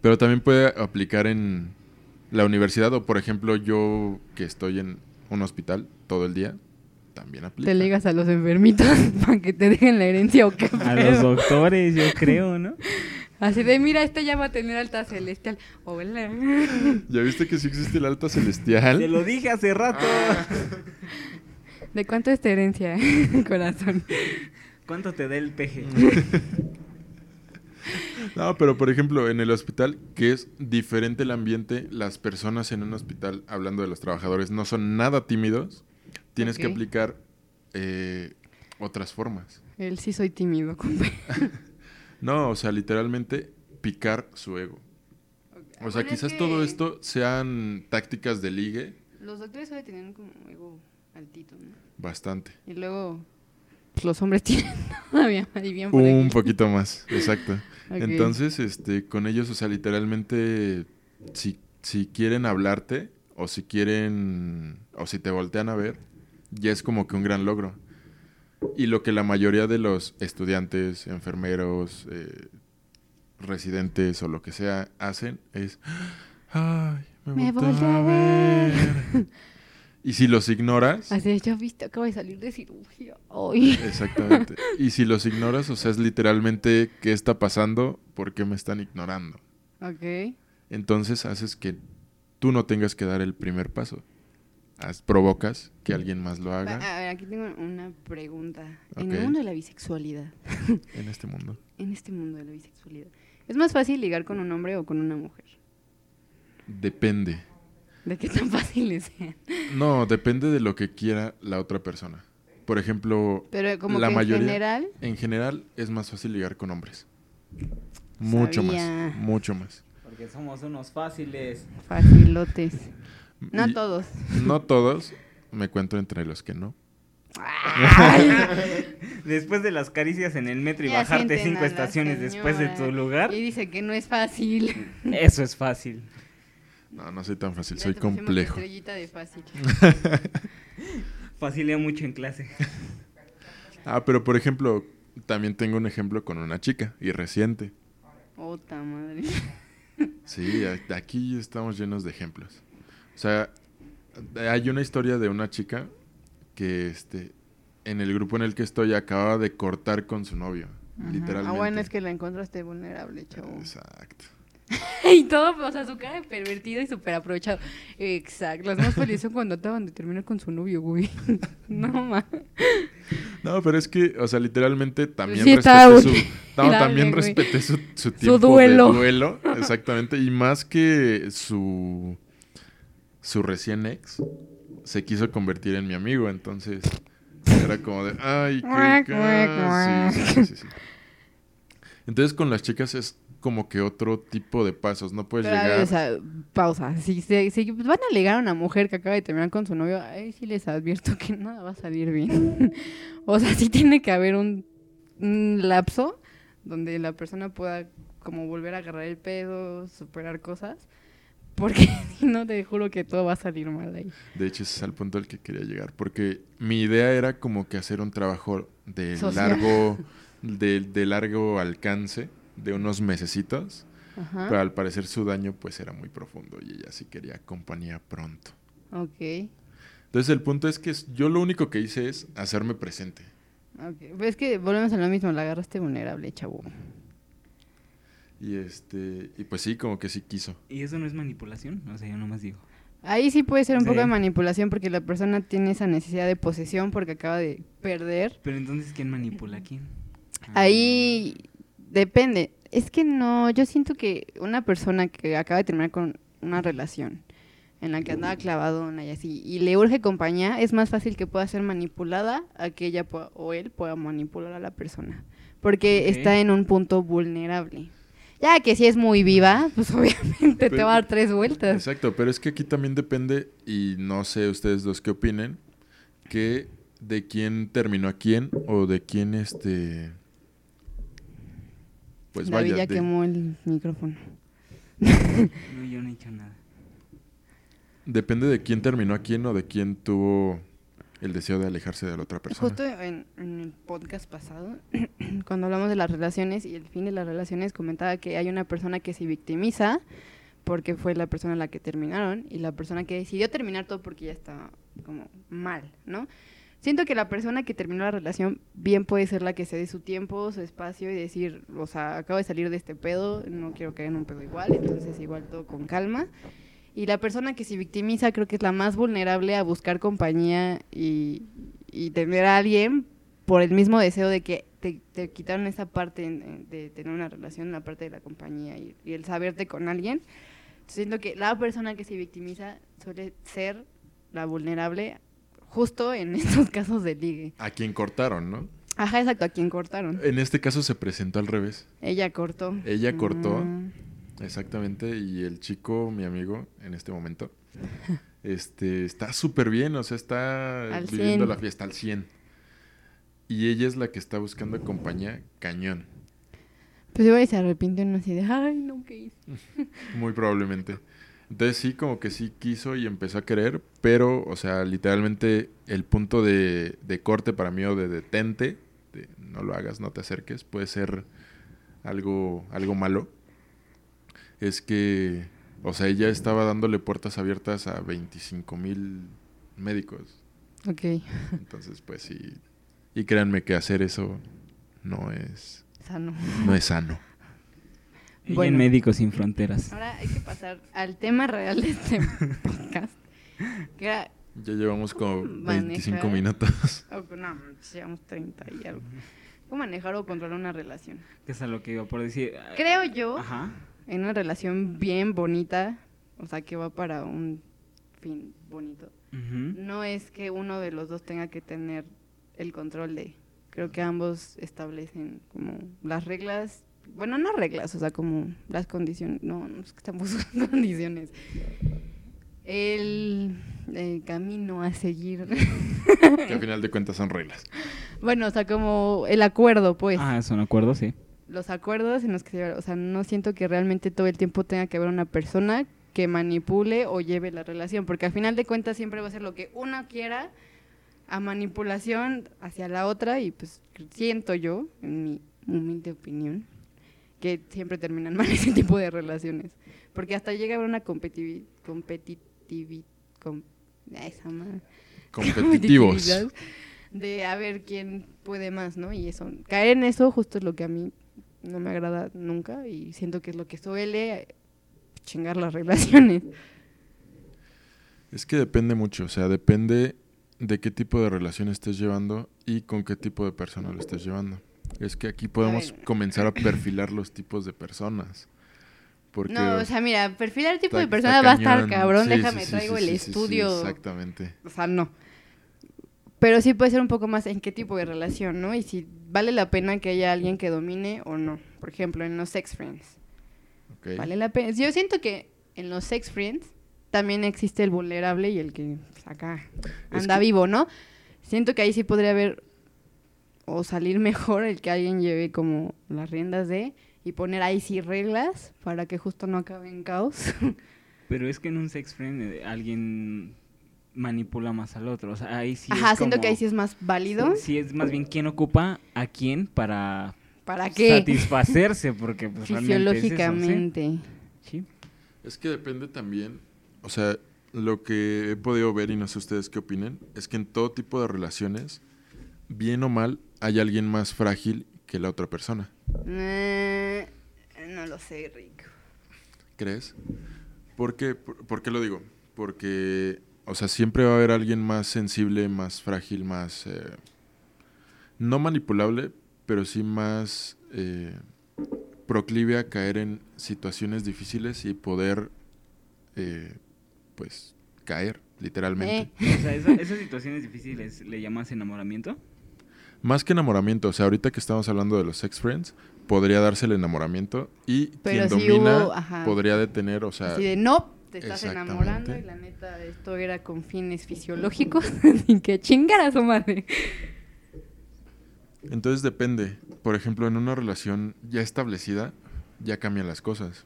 Pero también puede aplicar en la universidad o, por ejemplo, yo que estoy en un hospital todo el día, también aplica. Te ligas a los enfermitos <laughs> para que te dejen la herencia o qué A los doctores, yo creo, ¿no? <laughs> Así de, mira, este ya va a tener alta celestial. Hola. <laughs> ¿Ya viste que sí existe el alta Te celestial? lo dije hace rato. Ah. ¿De cuánto es tu herencia, <laughs> corazón? ¿Cuánto te da el peje? <laughs> No, pero por ejemplo, en el hospital, que es diferente el ambiente, las personas en un hospital, hablando de los trabajadores, no son nada tímidos, tienes que aplicar eh, otras formas. Él sí soy tímido, compa. No, o sea, literalmente picar su ego. O sea, quizás todo esto sean tácticas de ligue Los doctores suelen tener como ego altito, ¿no? bastante. Y luego pues, los hombres <laughs> tienen todavía bien por Un aquí. poquito más, exacto. <laughs> Entonces, este, con ellos, o sea, literalmente, si, si quieren hablarte, o si quieren, o si te voltean a ver, ya es como que un gran logro. Y lo que la mayoría de los estudiantes, enfermeros, eh, residentes o lo que sea hacen es, ay, me, volteó a ver". ver. <laughs> y si los ignoras, Así de, ya viste, acaba de salir de cirugía. Ay. Exactamente. Y si los ignoras, o sea, es literalmente qué está pasando, por qué me están ignorando. Ok. Entonces haces que tú no tengas que dar el primer paso. Provocas que alguien más lo haga A ver, aquí tengo una pregunta. En el mundo de la bisexualidad, <laughs> en este mundo. en este mundo de la bisexualidad, ¿es más fácil ligar con un hombre o con una mujer? Depende. ¿De qué tan <laughs> fáciles sean? No, depende de lo que quiera la otra persona. Por ejemplo, Pero como La que mayoría- en general, en general es más fácil ligar con hombres. Mucho Sabía. más, mucho más. Porque somos unos fáciles. facilotes. <laughs> No Y- todos. No todos, me cuento entre los que no. Ay, <laughs> Después de las caricias en el metro y ya bajarte cinco estaciones después de tu lugar, Y dice que no es fácil. eso es fácil. No, no soy tan fácil, Ya soy te complejo. estrellita de fácil. <laughs> Facilea mucho en clase. <laughs> Ah, pero por ejemplo, también tengo un ejemplo con una chica y reciente. Ota madre. Sí, aquí estamos llenos de ejemplos. O sea, Hay una historia de una chica que este en el grupo en el que estoy acaba de cortar con su novio, Ajá. literalmente. Ah, bueno, es que la encontraste vulnerable, chavo. Exacto. <laughs> y todo, o sea, su cara de pervertido y súper aprovechado. Exacto. Las más felices son cuando acaban de terminar con su novio, güey. <laughs> no, ma. No, pero es que, o sea, literalmente también Sí, respeté su, no, también güey. respeté su, su tiempo duelo. de duelo, exactamente, y más que su su recién ex se quiso convertir en mi amigo, entonces era como de, ay, qué sí. Entonces con las chicas es como que otro tipo de pasos, no puedes Pero, llegar o sea, pausa. Si, se- si van a alegar a una mujer que acaba de terminar con su novio, ahí sí les advierto que nada va a salir bien. <laughs> o sea, sí tiene que haber un, un lapso donde la persona pueda como volver a agarrar el pedo, superar cosas. Porque si <laughs> no, te juro que todo va a salir mal ahí. De hecho, ese es al punto al que quería llegar. Porque mi idea era como que hacer un trabajo de Social. largo, <laughs> de, de largo alcance, de unos mesecitos. Ajá. Pero al parecer su daño pues era muy profundo y ella sí quería compañía pronto. Ok. Entonces el punto es que yo lo único que hice es hacerme presente. Ok. Pues es que volvemos a lo mismo, la agarraste vulnerable, chavo. Y este y pues sí, como que sí quiso. ¿Y eso no es manipulación? O sea, yo nomás digo. Ahí sí puede ser un Sí. poco de manipulación porque la persona tiene esa necesidad de posesión porque acaba de perder. Pero entonces, ¿quién manipula a quién? Ah. Ahí depende. Es que no, yo siento que una persona que acaba de terminar con una relación en la que andaba clavadona y así, y le urge compañía, es más fácil que pueda ser manipulada a que ella pueda- o él pueda manipular a la persona. Porque está en un punto vulnerable. Ya que si es muy viva, pues <laughs> obviamente te va a dar tres vueltas. Exacto, pero es que aquí también depende y no sé ustedes dos qué opinen que de quién terminó a quién o de quién este pues David vaya ya de- quemó el micrófono. No, yo no he hecho nada. depende de quién terminó a quién o de quién tuvo el deseo de alejarse de la otra persona. Justo en, el podcast pasado, <clears throat> cuando hablamos de las relaciones y el fin de las relaciones, comentaba que hay una persona que se victimiza porque fue la persona a la que terminaron y la persona que decidió terminar todo porque ya estaba como mal, ¿no? Siento que la persona que terminó la relación bien puede ser la que se dé su tiempo, su espacio y decir, o sea, acabo de salir de este pedo, no quiero caer en un pedo igual, entonces igual todo con calma. Y la persona que se victimiza creo que es la más vulnerable a buscar compañía y, y tener a alguien por el mismo deseo de que te, te quitaron esa parte de tener una relación, la parte de la compañía y, y el saberte con alguien. Siento que la persona que se victimiza suele ser la vulnerable justo en <laughs> estos casos de ligue. A quien cortaron, ¿no? Ajá, exacto, a quien cortaron. En este caso se presentó al revés. Ella cortó. Ella cortó. Mm. Exactamente, y el chico, mi amigo, en este momento, <laughs> este, está súper bien, o sea, está Al viviendo 100. la fiesta al 100. Y ella es la que está buscando compañía cañón, Pues igual se arrepintió no así de, ay, no, ¿qué hice? <laughs> muy probablemente. Entonces sí, como que sí quiso y empezó a querer, pero, o sea, literalmente el punto de, de corte para mí o de detente, de no lo hagas, no te acerques, puede ser algo, algo malo. Es que, o sea, ella estaba dándole puertas abiertas a 25 mil médicos. Ok. Entonces, pues sí. Y créanme que hacer eso no es, Sano. no es sano. Bueno. en Médicos Sin Fronteras. Ahora hay que pasar al tema real de este <laughs> podcast. Que era, Ya llevamos como Manejar. 25 minutos. <laughs> o, no, llevamos 30 y algo. ¿Cómo manejar o controlar una relación? Que es a lo que iba por decir. Creo yo, Ajá. En una relación bien bonita, o sea, que va para un fin bonito, no es que uno de los dos tenga que tener el control de. Creo que ambos establecen como las reglas, bueno, no reglas, o sea, como las condiciones, no, no es que estamos <laughs> buscando condiciones. El, el camino a seguir. Que al final de cuentas son reglas. bueno, o sea, como el acuerdo, pues. Ah, son acuerdos, sí. Los acuerdos en los que o sea, no siento que realmente todo el tiempo tenga que haber una persona que manipule o lleve la relación, porque al final de cuentas siempre va a ser lo que uno quiera a manipulación hacia la otra y pues siento yo, en mi humilde opinión, que siempre terminan <laughs> mal ese tipo de relaciones, porque hasta llega a haber una competitividad, esa madre. <laughs> Competitivos. De a ver quién puede más, ¿no? Y eso, caer en eso justo es lo que a mí no me agrada nunca y siento que es lo que suele chingar las <laughs> relaciones. Es que depende mucho, o sea, depende de qué tipo de relación estés llevando y con qué tipo de persona lo estés llevando. Es que aquí podemos comenzar a <clears throat> perfilar los tipos de personas. Porque no, o sea, mira, perfilar el tipo de persona va a estar cabrón, Sí, déjame sí, sí, traigo el estudio. exactamente. o sea, no. Pero sí puede ser un poco más en qué tipo de relación, ¿no? Y si vale la pena que haya alguien que domine o no. Por ejemplo, en los sex friends. Vale la pena. Yo siento que en los sex friends también existe el vulnerable y el que pues, acá Es anda que- vivo, ¿no? Siento que ahí sí podría haber o salir <laughs> mejor el que alguien lleve como las riendas de y poner ahí sí reglas para que justo no acabe en caos. <laughs> Pero es que en un sex friend eh, alguien manipula más al otro. O sea, ahí sí Ajá, es siento que ahí sí es más válido. Sí, es más bien quién ocupa a quién para ¿Para qué? satisfacerse, porque <laughs> pues realmente es eso, ¿sí? Fisiológicamente. Sí. Es que depende también, o sea, lo que he podido ver y no sé ustedes qué opinen, es que en todo tipo de relaciones, bien o mal, hay alguien más frágil que la otra persona. Eh, no lo sé, Rick. ¿Crees? ¿Por qué, por, por qué lo digo? Porque, o sea, siempre va a haber alguien más sensible, más frágil, más... eh, no manipulable, pero sí más eh, proclive a caer en situaciones difíciles y poder, eh, pues, caer, literalmente. Eh. O sea, esa- esas <laughs> situaciones difíciles le llamas enamoramiento. Más que enamoramiento, o sea, ahorita que estamos hablando de los sex friends, podría darse el enamoramiento y Pero quien domina hubo, podría detener, o sea, Así de no, te estás enamorando y la neta esto era con fines fisiológicos, <laughs> sin que su madre. Entonces depende. Por ejemplo, en una relación ya establecida, ya cambian las cosas.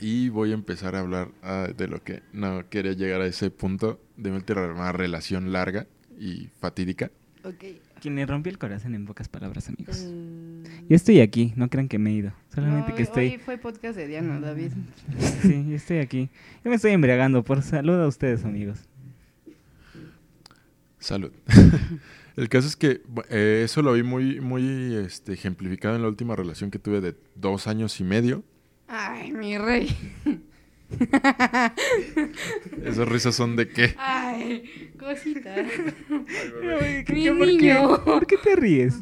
Y voy a empezar a hablar ah, de lo que no quería llegar a ese punto de una relación larga y fatídica. Ok. Quien le rompió el corazón en pocas palabras, amigos. Mm. Yo estoy aquí, no crean que me he ido. Solamente No, que estoy. Hoy fue podcast de Diana, David. Sí, yo estoy aquí. Yo me estoy embriagando. Por salud a ustedes, amigos. Salud. <laughs> El caso es que eh, eso lo vi muy, muy este, ejemplificado en la última relación que tuve de dos años y medio. Ay, mi rey. <laughs> <laughs> Esas risas son de qué? Ay, cosita. <laughs> Ay, ¿qué- Mi qué- por qué? niño. ¿Por qué te ríes?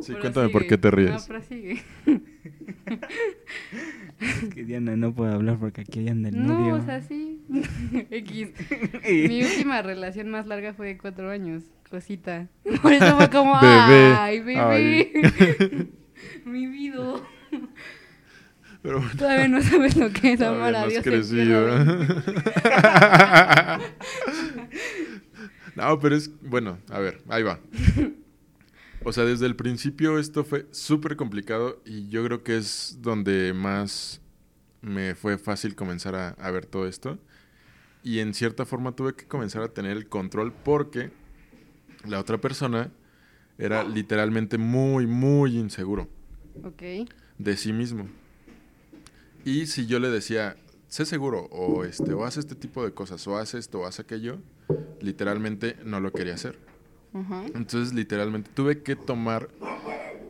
Sí, cuéntame por qué te No, ríes. prosigue. que Diana no puede hablar porque aquí anda el No, novio. o sea, sí. <laughs> X. Mi última relación más larga fue de cuatro años. Cosita. Por eso fue como, Bebé. ay, bebé. Mi vida. Pero bueno, Todavía no sabes lo que es no a Dios. <laughs> no, pero es, bueno, a ver, ahí va. O sea, desde el principio esto fue súper complicado y yo creo que es donde más me fue fácil comenzar a, a ver todo esto. Y en cierta forma tuve que comenzar a tener el control porque la otra persona era literalmente muy, muy inseguro Ok. de sí mismo. Y si yo le decía, sé seguro, o este, o haz este tipo de cosas, o haz esto, o haz aquello, literalmente no lo quería hacer. Entonces, literalmente tuve que tomar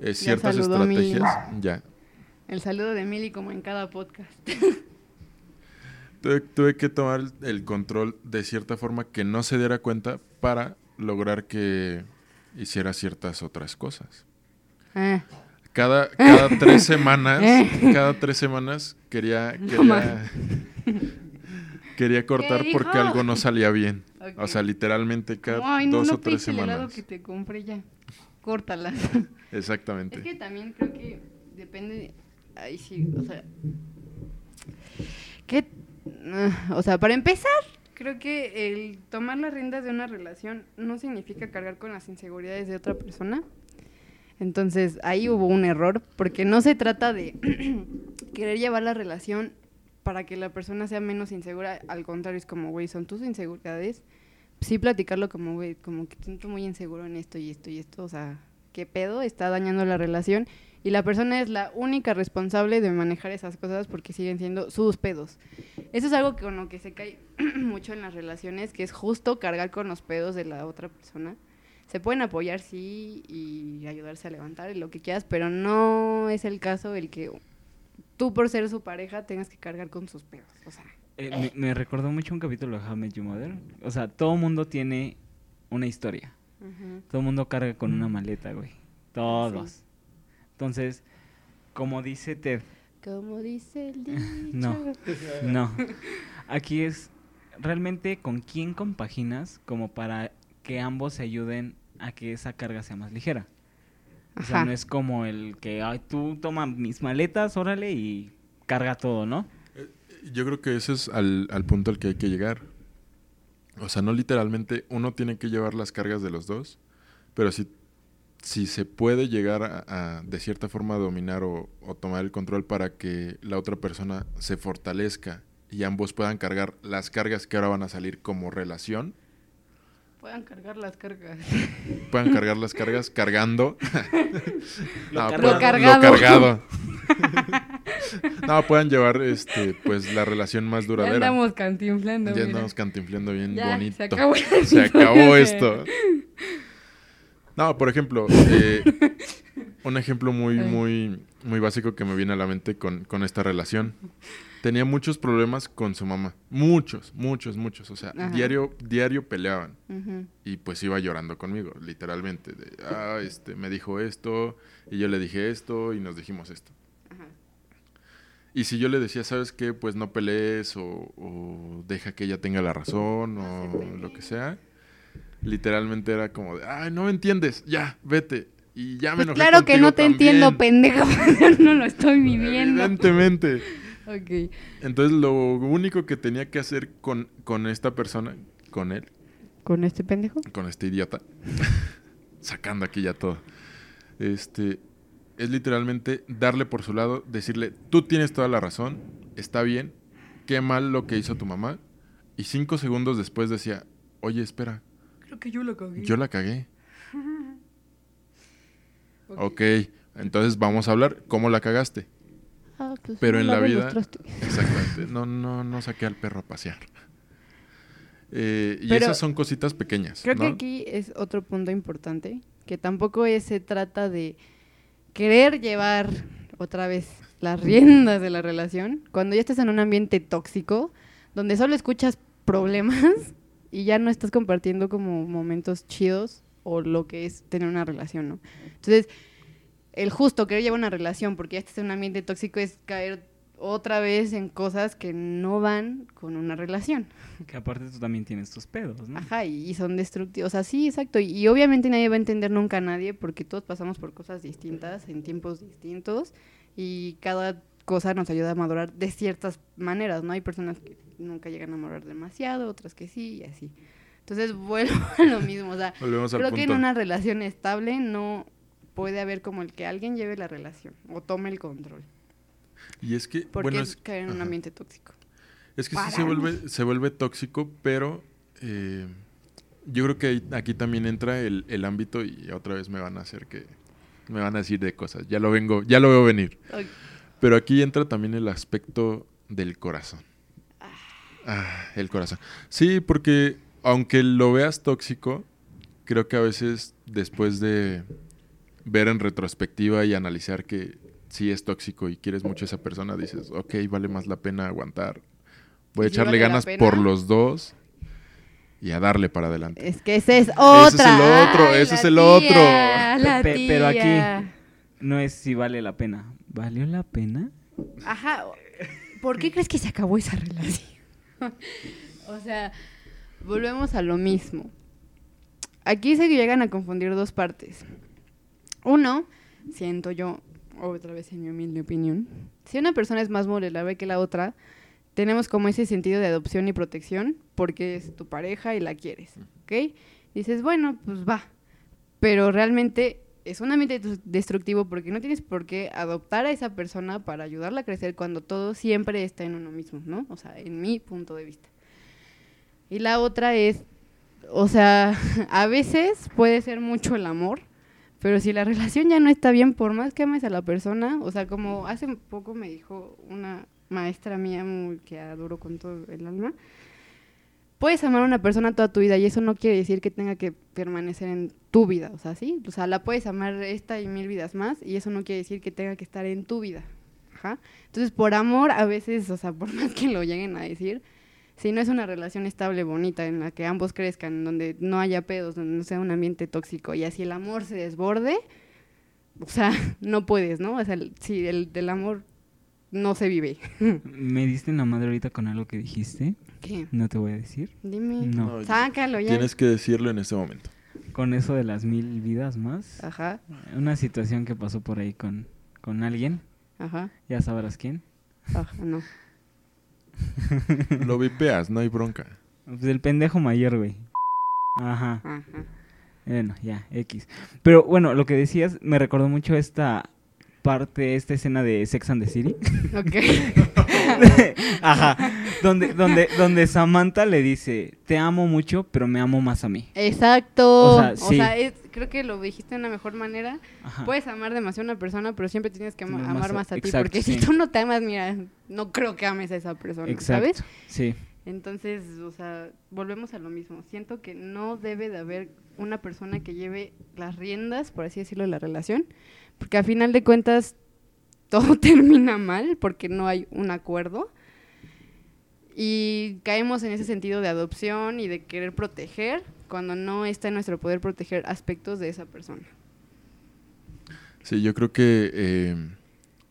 eh, ciertas mi- estrategias. Ya. El saludo de Mili como en cada podcast. <laughs> Tuve, tuve que tomar el, el control de cierta forma que no se diera cuenta para lograr que hiciera ciertas otras cosas. Ah, Cada, cada tres <laughs> semanas, cada tres semanas quería, quería, quería cortar porque algo no salía bien. Ok. O sea, literalmente cada Ay, no, dos no o tres piques el semanas. que te compré ya. Córtala. <laughs> Exactamente. Es que también creo que depende. Ahí sí, o sea. ¿Qué? Ah, O sea, para empezar, creo que el tomar las riendas de una relación no significa cargar con las inseguridades de otra persona. Entonces, ahí hubo un error, porque no se trata de <clears throat> querer llevar la relación para que la persona sea menos insegura. Al contrario, es como, güey, son tus inseguridades. Sí platicarlo como, güey, como que siento muy inseguro en esto y esto y esto. O sea, ¿qué pedo? Está dañando la relación. Y la persona es la única responsable de manejar esas cosas porque siguen siendo sus pedos. Eso es algo con lo que se cae <clears throat> mucho en las relaciones, que es justo cargar con los pedos de la otra persona. Se pueden apoyar, sí, y ayudarse a levantar y lo que quieras, pero no es el caso el que tú, por ser su pareja, tengas que cargar con sus pedos. O sea, Eh, me, me recordó mucho un capítulo de How I Met Your Mother. O sea, todo mundo tiene una historia. Todo mundo carga con una maleta, güey. Todos. Entonces, como dice Ted, como dice el <laughs> dicho. No. no. Aquí es realmente con quién compaginas como para que ambos se ayuden a que esa carga sea más ligera. O sea, Ajá. no es como el que, ay, tú toma mis maletas, órale, y carga todo, ¿no? Yo creo que ese es al, al punto al que hay que llegar. O sea, no literalmente uno tiene que llevar las cargas de los dos, pero si, si se puede llegar a, a, de cierta forma dominar o, o tomar el control para que la otra persona se fortalezca y ambos puedan cargar las cargas que ahora van a salir como relación, Puedan cargar las cargas. puedan cargar las cargas cargando. <laughs> Lo No, cargado. puedan- Lo cargado. cargado. <laughs> no, puedan llevar este pues la relación más Ya duradera. andamos cantinflando. Ya mira. andamos cantinfleando bien Ya, bonito. se acabó Se acabó <laughs> esto. No, por ejemplo, eh, un ejemplo muy, muy, muy básico que me viene a la mente con, con esta relación. Tenía muchos problemas con su mamá. Muchos, muchos, muchos. O sea, Ajá. diario, diario peleaban. Y pues iba llorando conmigo, literalmente. De, ah, este, me dijo esto, y yo le dije esto, y nos dijimos esto. Ajá. Y si yo le decía, ¿sabes qué? Pues no pelees o, o deja que ella tenga la razón o lo que sea. Literalmente era como de, ay, no me entiendes, ya, vete. Y ya me Pues claro que no te entiendo, también". pendeja, porque yo <laughs> no lo estoy <laughs> viviendo. Evidentemente. Ok. Entonces lo único que tenía que hacer con, con esta persona, con él, ¿Con este pendejo? con este idiota, <laughs> sacando aquí ya todo, este, es literalmente darle por su lado, decirle, tú tienes toda la razón, está bien, qué mal lo que hizo tu mamá, y cinco segundos después decía, oye, espera, Creo que yo lo cagué. yo la cagué. <laughs> Ok, entonces vamos a hablar, ¿cómo la cagaste? Pues Pero en la vida-. <laughs> Exactamente, no, no, no saqué al perro a pasear. Eh, y Pero esas son cositas pequeñas, Creo ¿no? que aquí es otro punto importante, que tampoco es- se trata de querer llevar otra vez las riendas de la relación cuando ya estás en un ambiente tóxico, donde solo escuchas problemas y ya no estás compartiendo como momentos chidos o lo que es tener una relación, ¿no? Entonces, el justo querer llevar una relación porque ya estás en un ambiente tóxico es caer otra vez en cosas que no van con una relación. Que aparte tú también tienes tus pedos, ¿no? Ajá, y, y son destructivos. O sea, sí, exacto. Y, y obviamente nadie va a entender nunca a nadie porque todos pasamos por cosas distintas en tiempos distintos y cada cosa nos ayuda a madurar de ciertas maneras, ¿no? Hay personas que nunca llegan a madurar demasiado, otras que sí y así. Entonces <laughs> vuelvo a lo mismo. O sea, Volvemos al creo que en una relación estable no puede haber como el que alguien lleve la relación o tome el control. Y es que, Porque bueno, es es, caer en un ambiente tóxico. es que sí se vuelve, se vuelve tóxico, pero eh, yo creo que aquí también entra el, el ámbito y otra vez me van a hacer que me van a decir de cosas. Ya lo vengo, ya lo veo venir. Pero aquí entra también el aspecto del corazón. Ah, el corazón. Sí, porque aunque lo veas tóxico, creo que a veces después de ver en retrospectiva y analizar que sí es tóxico y quieres mucho a esa persona, dices, ok, vale más la pena aguantar. Voy a ¿Y si echarle vale ganas por los dos y a darle para adelante. Es que ese es otra. Ese es el otro, Ay, ese es el tía, otro. pero aquí-. No es si vale la pena. ¿Valió la pena? Ajá. ¿Por qué crees que se acabó esa relación? <laughs> o sea, volvemos a lo mismo. Aquí se llegan a confundir dos partes. Uno, siento yo, otra vez en mi humilde opinión, si una persona es más vulnerable que la otra, tenemos como ese sentido de adopción y protección porque es tu pareja y la quieres, ¿ok? Dices, bueno, pues va. Pero realmente es un ambiente des- destructivo porque no tienes por qué adoptar a esa persona para ayudarla a crecer cuando todo siempre está en uno mismo, ¿no? O sea, en mi punto de vista. Y la otra es, o sea, <laughs> a veces puede ser mucho el amor, Pero si la <laughs> relación ya no está bien, por más que ames a la persona, o sea, como hace poco me dijo una maestra mía muy- que adoro con todo el alma, puedes amar a una persona toda tu vida y eso no quiere decir que tenga que permanecer en tu vida, o sea, sí, o sea, la puedes amar esta y mil vidas más y eso no quiere decir que tenga que estar en tu vida. Ajá. Entonces, por amor, a veces, o sea, <laughs> por más que lo lleguen a decir, si no es una relación estable, bonita, en la que ambos crezcan, donde no haya pedos, donde no sea un ambiente tóxico, y así el amor se desborde, o sea, <laughs> no puedes, ¿no? O sea, el- si el del amor no se vive. <laughs> Me diste en la madre ahorita con algo que dijiste. ¿Qué? No te voy a decir. Dime. No. No, Sácalo ya. Tienes que decirlo en este momento. Con eso de las mil vidas más. Ajá, Una situación que pasó por ahí con, con alguien. ajá, Ya sabrás quién. ajá, no. <laughs> Lo vipeas, no hay bronca. Pues el pendejo mayor, güey. Ajá. Ajá. Bueno, ya, X. Pero bueno, lo que decías me recordó mucho esta parte, esta escena de Sex and the City. Ok. <laughs> Ajá. Donde, donde, donde Samantha le dice, te amo mucho, pero me amo más a mí. Exacto. O O sea, es- creo que lo dijiste de una mejor manera. Ajá. Puedes amar demasiado a una persona, pero siempre tienes que Más amar a- más a ti. Porque sí. si tú no te amas, mira, no creo que ames a esa persona, Exacto. ¿sabes? Sí. Entonces, o sea, volvemos a lo mismo. Siento que no debe de haber una persona que lleve las riendas, por así decirlo, de la relación, porque a final de cuentas todo <laughs> termina mal porque no hay un acuerdo. Y caemos en ese sentido de adopción y de querer proteger cuando no está en nuestro poder proteger aspectos de esa persona. Sí, yo creo que eh,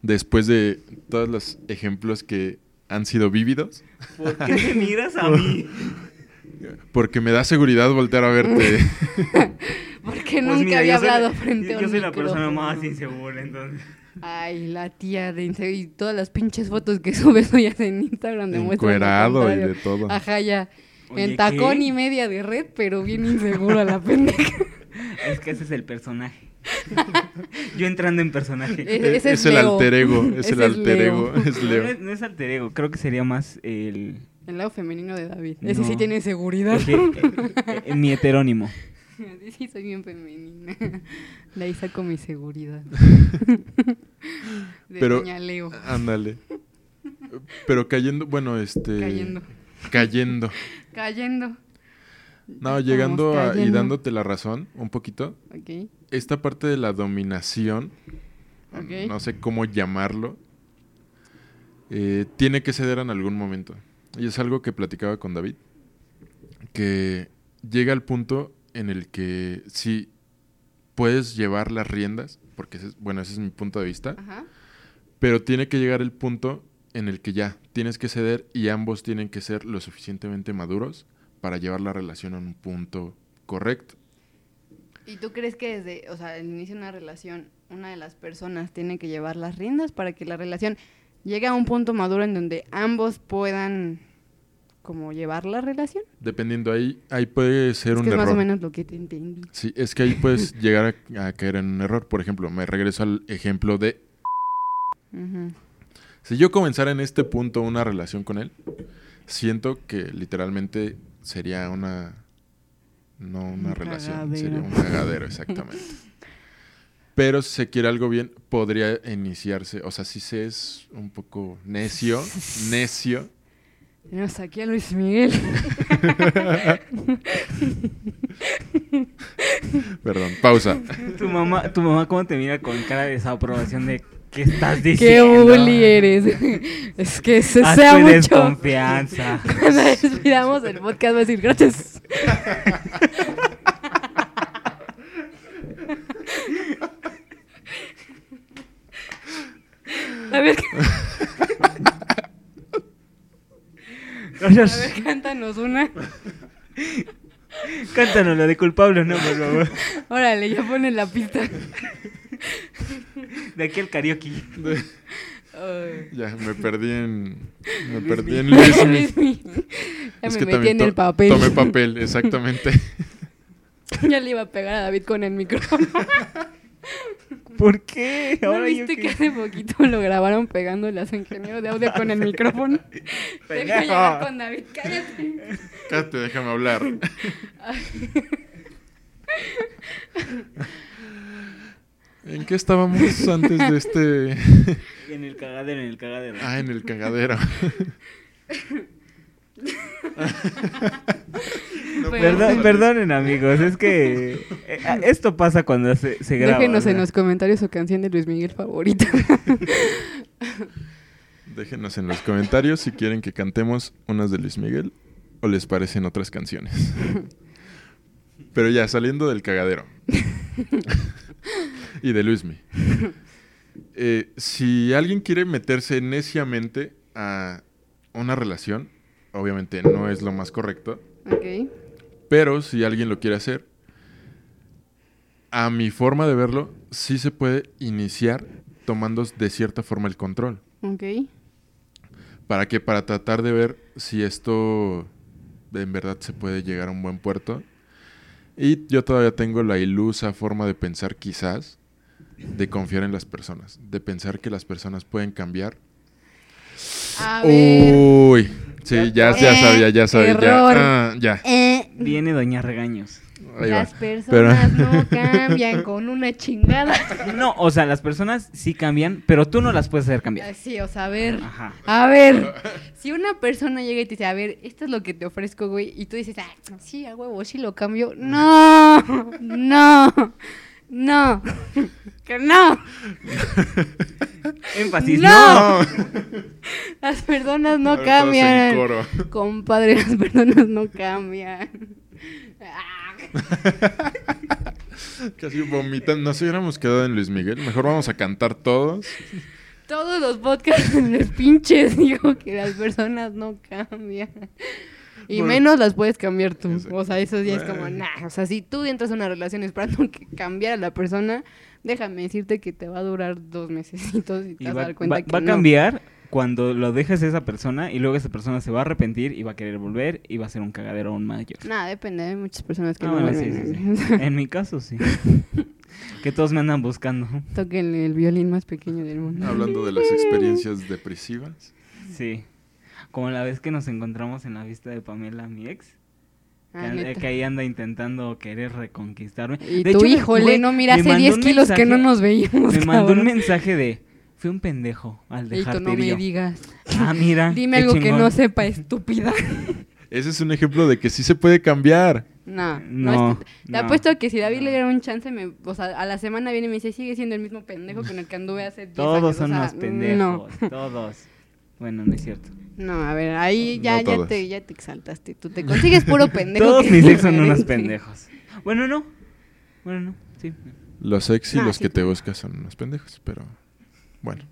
después de todos los ejemplos que han sido vívidos, ¿Por qué me miras a <laughs> mí? porque me da seguridad voltear a verte. <laughs> <laughs> Porque nunca había hablado frente a un Pues Yo soy la persona más insegura, entonces. Ay, la tía de Inse- y todas las pinches fotos que <laughs> subes hoy en Instagram demuestran Encuerado y de todo. Ajá, ya. Oye, en tacón ¿qué? y media de red, pero bien inseguro a la <laughs> pendeja. Es que ese es el personaje. Yo entrando en personaje. Ese es el alter ego, es Ese el alter Leo. ego, es No, Leo. no es, no es alter ego, creo que sería más el... El lado femenino de David. Ese sí tiene seguridad. eh, eh, mi heterónimo. Sí, <laughs> sí, soy bien femenina. <laughs> De ahí saco mi seguridad. <laughs> De Pero- Doña Leo. Ándale. Pero cayendo, bueno, este... Cayendo. Cayendo. Cayendo. No, Estamos llegando a- y dándote la razón un poquito. Ok. Esta parte de la dominación, Ok. no sé cómo llamarlo, eh, tiene que ceder en algún momento. Y es algo que platicaba con David, que llega al punto en el que si puedes llevar las riendas, porque ese es- bueno, ese es mi punto de vista, Ajá. pero tiene que llegar el punto en el que ya tienes que ceder y ambos tienen que ser lo suficientemente maduros para llevar la relación a un punto correcto. ¿Y tú crees que desde, o sea, el inicio de una relación, una de las personas tiene que llevar las riendas para que la relación llegue a un punto maduro en donde ambos puedan como llevar la relación? Dependiendo ahí, ahí puede ser es un que es error. más o menos lo que te entendí. Sí, es que ahí puedes <laughs> llegar a, a caer en un error. Por ejemplo, me regreso al ejemplo de si yo comenzara en este punto una relación con él, siento que literalmente sería una no una Un relación, cagadero. sería un cagadero exactamente. <laughs> Pero si se quiere algo bien, podría iniciarse, o sea, si se es un poco necio, <laughs> necio, Tenemos aquí a Luis Miguel. <laughs> perdón, pausa. Tu mamá, tu mamá cómo te mira con cara de desaprobación de qué estás ¡Qué diciendo. bully eres! <laughs> es que se Haz sea tu mucho. desconfianza. Cuando despidamos el podcast va a decir gracias. <laughs> A ver, a ver, cántanos una. <laughs> Cántanos la de culpable, no, por favor. Órale, ya ponen la pista. De aquí al karaoke. Ya, me perdí en me Luis perdí en. Luis. <laughs> Luis. Ya Es me que metí también en el papel. Tomé papel, exactamente. <laughs> Ya le iba a pegar a David con el micrófono. <laughs> ¿Por qué? ¿No Ahora yo viste que hace poquito lo grabaron pegándole a su ingeniero de audio con el <laughs> micrófono? <laughs> Deja con David, cállate. Cállate, déjame hablar. ¿En qué estábamos antes de este? En el cagadero, en el cagadero. Ah, en el cagadero. Perdón, perdonen amigos, es que eh, esto pasa cuando se, se graba. Déjenos en los comentarios su canción de Luis Miguel favorita. <laughs> Déjenos en los comentarios si quieren que cantemos unas de Luis Miguel o les parecen otras canciones. <laughs> Pero ya, saliendo del cagadero. <laughs> y de Luismi. Eh, si alguien quiere meterse neciamente a una relación, obviamente no es lo más correcto, ok. Pero si alguien lo quiere hacer, a mi forma de verlo, sí se puede iniciar tomando de cierta forma el control. Ok. ¿Para qué? Para tratar de ver si esto en verdad se puede llegar a un buen puerto. Y yo todavía tengo la ilusa forma de pensar quizás, de confiar en las personas, de pensar que las personas pueden cambiar. A ver. Uy, sí, ya, ya Eh, sabía, ya sabía, error. ya. Ah, ya. Eh, Viene Doña Regaños. Ahí va. las personas Pero- no <laughs> cambian con una chingada. No, o sea, las personas sí cambian, pero tú no las puedes hacer cambiar. Sí, o sea, a ver. Ajá. A ver, si una persona llega y te dice, a ver, esto es lo que te ofrezco, güey, y tú dices, ah, sí, a huevo, sí lo cambio. No, no, no, <laughs> que no. <laughs> Énfasis, No. no. <laughs> Las personas no cambian. coro. Compadre, las personas no cambian. Casi vomitan. Nos hubiéramos quedado en Luis Miguel. Mejor vamos a cantar todos. Todos los podcasts de pinches digo que las personas no cambian. Y Bueno. menos las puedes cambiar tú. Exacto. O sea, eso ya es como, nah. O sea, si tú entras a una relación esperando <laughs> que cambiara la persona, déjame decirte que te va a durar dos meses <laughs> y te Y vas va, a dar cuenta va- que va a no. cambiar cuando lo dejes a esa persona y luego esa persona se va a arrepentir y va a querer volver y va a ser un cagadero aún mayor. Nada, depende. Hay muchas personas que Ah, no bueno, sí, sí, sí. En mi caso, sí. <laughs> que todos me andan buscando. Toquen el violín más pequeño del mundo. Hablando de las experiencias depresivas. Sí. Como la vez que nos encontramos en la vista de Pamela, mi ex. Que, Ah, que ahí anda intentando querer reconquistarme. Y De tú, hecho, me- híjole, güey, no, mira, hace mandó 10 un kilos que no nos veíamos. Me mandó un mensaje de, fui un pendejo al dejarte no ir". Y me digas. Ah, mira. <laughs> Dime algo que chingón". no sepa, estúpida. <laughs> Ese es un ejemplo de que sí se puede cambiar. No, no. No, es- te no. apuesto que si David le diera un chance, me, o sea, a la semana viene y me dice, sigue siendo el mismo pendejo con el que anduve hace 10 Todos años. o son sea, unos pendejos. No, Todos. Bueno, no es cierto. no, a ver, ahí ya, No ya, te, ya te exaltaste. Tú te consigues puro <laughs> pendejo. Todos mis ex son unos <laughs> pendejos. Bueno, no. Bueno, no. Sí. Los ex y Ah, los sí, que te buscas son unos pendejos, pero bueno.